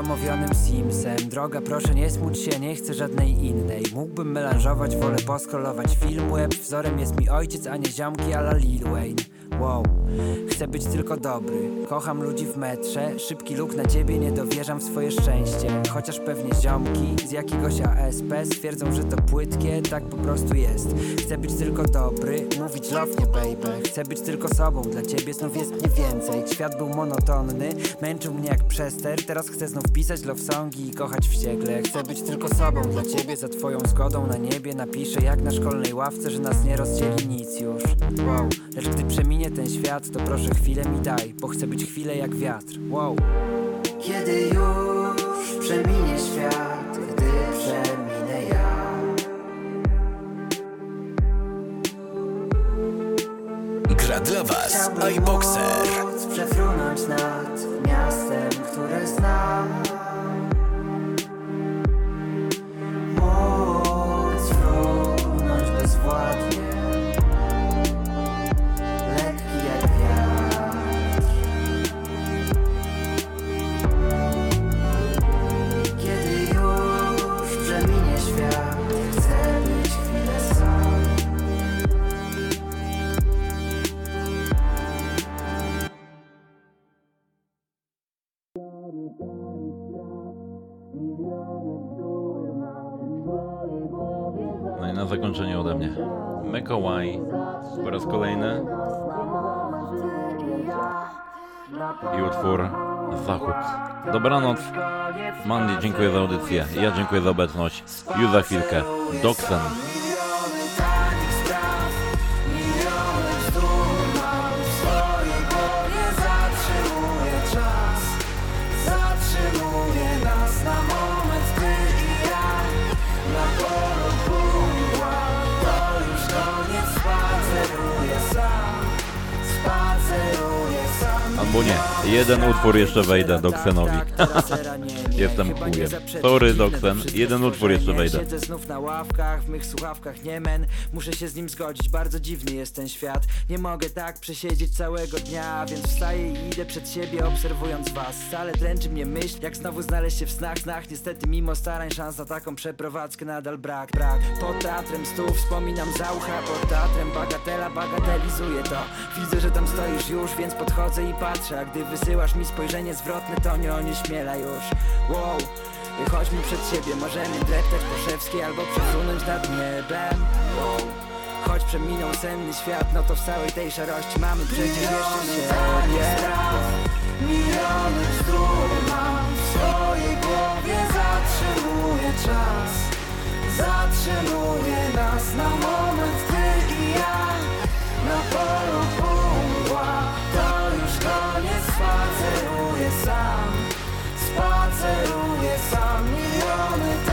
zadomowionym Simsem. Droga, proszę nie smuć się, nie chcę żadnej innej. Mógłbym melanżować, wolę poskrolować film. Web Wzorem jest mi ojciec, a nie ziomki a la Lil Wayne. Wow, chcę być tylko dobry. Kocham ludzi w metrze. Szybki luk na ciebie, nie dowierzam w swoje szczęście. Chociaż pewnie ziomki z jakiegoś ASP Stwierdzą, że to płytkie, tak po prostu jest. Chcę być tylko dobry, mówić love nie baby. Chcę być tylko sobą, dla ciebie znów jest mnie więcej. Świat był monotonny, męczył mnie jak przester. Teraz chcę znów pisać love songi i kochać wściekle. Chcę być tylko sobą, dla ciebie za twoją zgodą na niebie Napiszę jak na szkolnej ławce, że nas nie rozdzieli nic już. Wow, lecz gdy przeminie ten świat, to proszę chwilę mi daj Bo chcę być chwilę jak wiatr, wow. Kiedy już przeminie świat, gdy przeminę ja. Gra dla Was iBoxer. przefrunąć nad miastem, które znam dziękuję za audycję. Ja dziękuję za obecność. Już za chwilkę. Sam Albo nie. Jeden utwór jeszcze wejdę Doksenowi. Jestem chujem. Sorry. Jeden utwór jeszcze wejdę. Siedzę znów na ławkach, w mych słuchawkach nie men. Muszę się z nim zgodzić, bardzo dziwny jest ten świat. Nie mogę tak przesiedzieć całego dnia Więc wstaję i idę przed siebie obserwując was. Dręczy mnie myśl, jak znowu znaleźć się w snach Snach. Niestety mimo starań szans na taką przeprowadzkę nadal brak Brak, pod teatrem wspominam za ucha Pod teatrem bagatela, bagatelizuję to. Widzę, że tam stoisz już, więc podchodzę i patrzę. A gdy wysyłasz mi spojrzenie zwrotne, to nie onieśmiela już Wow. Chodźmy przed siebie, możemy dreptać po szewskiej albo przefrunąć nad niebem. Wow. Choć przeminął senny świat, no to w całej tej szarości mamy przecież jeszcze siebie. Miliony bzdur mam w swojej głowie. Zatrzymuje czas Zatrzymuje nas na moment Ty i ja Na polu Spaceruję sam Miliony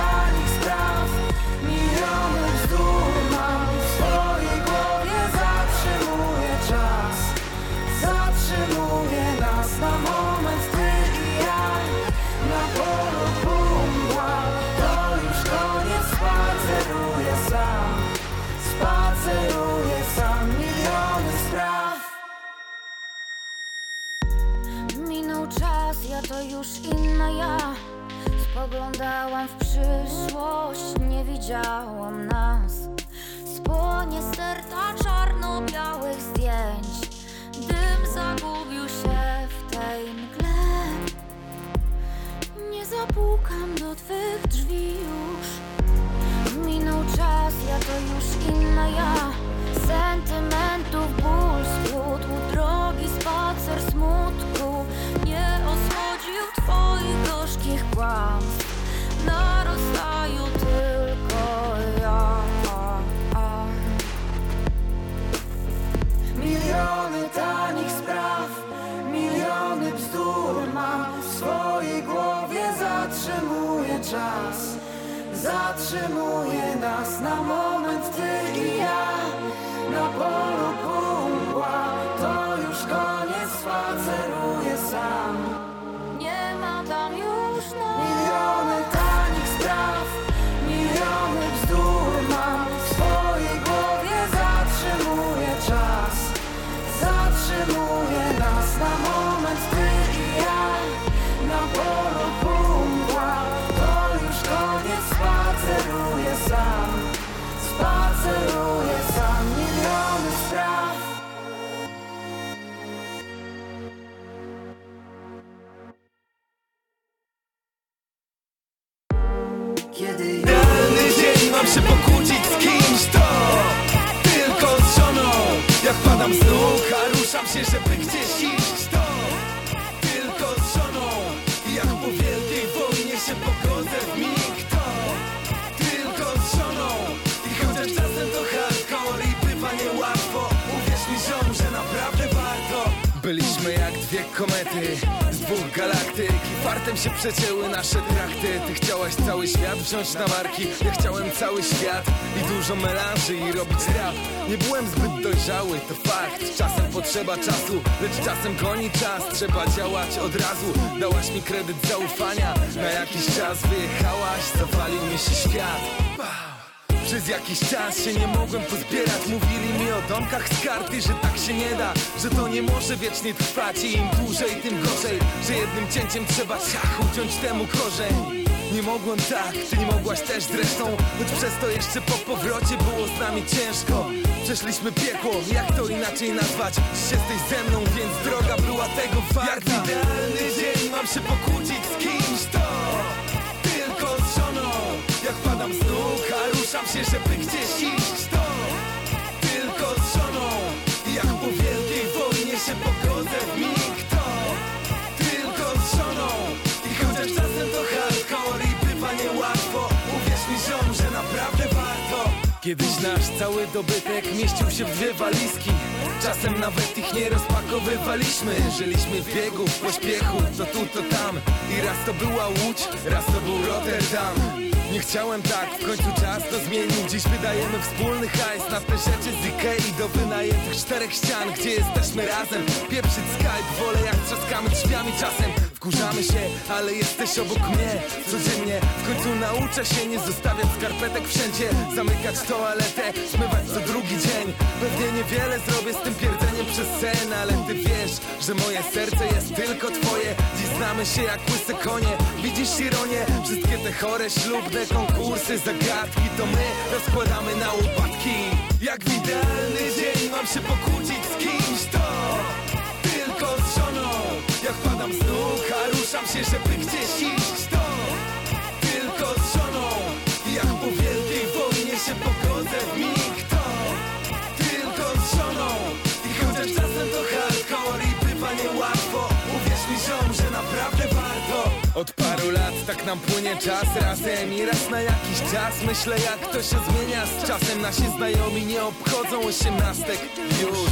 to już inna ja. Spoglądałam w przyszłość, nie widziałam nas. Spłonie sterta czarno-białych zdjęć. Dym zagubił się w tej mgle. Nie zapukam do twych drzwi już. Minął czas, ja to już inna ja. Sentymentów ból skrótł Drogi spacer smutku gorzkich kłamstw Na rozstaju tylko ja. Miliony tanich spraw, miliony bzdur mam w swojej głowie Zatrzymuje czas, zatrzymuje nas na moment Ty i ja na polu się, żeby gdzieś iść. To Tylko z żoną Jak po wielkiej wojnie się pogodzę w mig. To Tylko z żoną I chociaż czasem to hardcore i bywa niełatwo. Uwierz mi ziom, że naprawdę warto. Byliśmy jak dwie komety dwóch galaktyk I fartem się przecięły nasze trakty. Ty chciałaś cały świat wziąć na marki. Ja chciałem cały świat i dużo melanży i robić rap. Nie byłem zbyt dojrzały, to fakt. Czasem potrzeba czasu, lecz czasem goni czas. Trzeba działać od razu. Dałaś mi kredyt zaufania. Na jakiś czas wyjechałaś, zawalił mi się świat przez jakiś czas się nie mogłem pozbierać. Mówili mi o domkach z karty, że tak się nie da Że to nie może wiecznie trwać. I im dłużej, tym gorzej Że jednym cięciem trzeba ciach uciąć temu korzeń. Nie mogłem tak, ty nie mogłaś też zresztą Choć przez to jeszcze po powrocie było z nami ciężko. Przeszliśmy piekło, jak to inaczej nazwać? Dziś jesteś ze mną, więc droga była tego warta. Jak idealny dzień mam się pokłócić z kimś Jak padam z nóg, a ruszam się, żeby gdzieś iść. To Tylko z żoną Jak po wielkiej wojnie się pogodzę w mig. To Tylko z żoną I chociaż czasem to hardcore i bywa niełatwo. Uwierz mi ziom, że naprawdę warto. Kiedyś nasz cały dobytek mieścił się w dwie walizki. Czasem nawet ich nie rozpakowywaliśmy. Żyliśmy w biegu, w pośpiechu, to tu, to tam. I raz to była Łódź, raz to był Rotterdam nie chciałem tak, w końcu czas to zmienił Dziś wydajemy wspólny hajs na te rzeczy z Ikei Do wynajętych czterech ścian, gdzie jesteśmy razem. Pieprzyć Skype, wolę jak trzaskamy drzwiami czasem Wkurzamy się, ale jesteś obok mnie. Codziennie w końcu nauczę się nie zostawiać skarpetek wszędzie. Zamykać toaletę, zmywać co drugi dzień. Pewnie niewiele zrobię z tym pierdzeniem przez sen Ale ty wiesz, że moje serce jest tylko twoje. Dziś znamy się jak łyse konie. Widzisz ironię? Wszystkie te chore, ślubne konkursy, zagadki To my rozkładamy na łopatki Jak w idealny dzień mam się pokłócić z kimś to Jak padam z nóg, a ruszam się, żeby gdzieś iść. To Tylko z żoną Jak po wielkiej wojnie się pogodzę w mig. To Tylko z żoną I chociaż czasem to hardcore i bywa niełatwo. Uwierz mi ziom, że naprawdę warto. Od paru lat tak nam płynie czas razem I raz na jakiś czas. Myślę jak to się zmienia. Z czasem nasi znajomi nie obchodzą osiemnastek. Już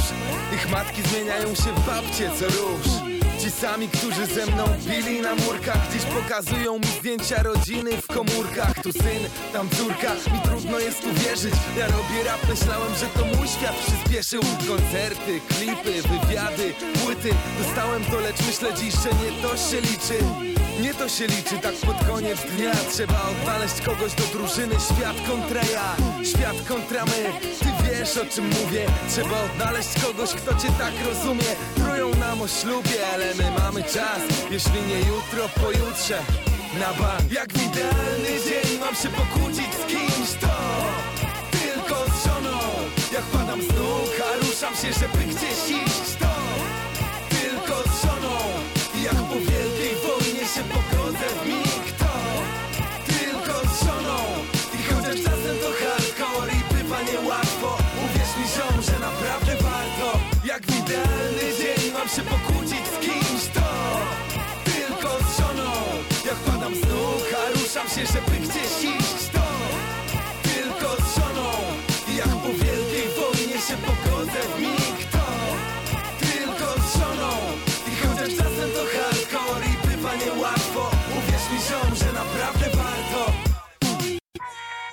Ich matki zmieniają się w babcie co róż Ci sami, którzy ze mną pili na murkach Dziś pokazują mi zdjęcia rodziny w komórkach. Tu syn, tam córka, mi trudno jest uwierzyć. Ja robię rap, myślałem, że to mój świat przyspieszył Koncerty, klipy, wywiady, płyty Dostałem to, lecz myślę dziś, że nie to się liczy nie to się liczy tak pod koniec dnia. Trzeba odnaleźć kogoś do drużyny. Świat kontra ja, świat kontra my. Ty wiesz o czym mówię. Trzeba odnaleźć kogoś, kto cię tak rozumie. Trują nam o ślubie, ale my mamy czas. Jeśli nie jutro, pojutrze. Na bank. Jak w idealny dzień mam się pokłócić z kimś to Tylko z żoną. Jak padam z nóg, a ruszam się, żeby gdzieś iść się pogodzę w mig to Tylko z żoną. I chociaż czasem to hardcore i bywa niełatwo. Uwierz mi ziom, że naprawdę warto. Jak w idealny dzień mam się pokłócić z kimś to Tylko z żoną. Jak padam z nóg, a ruszam się, żeby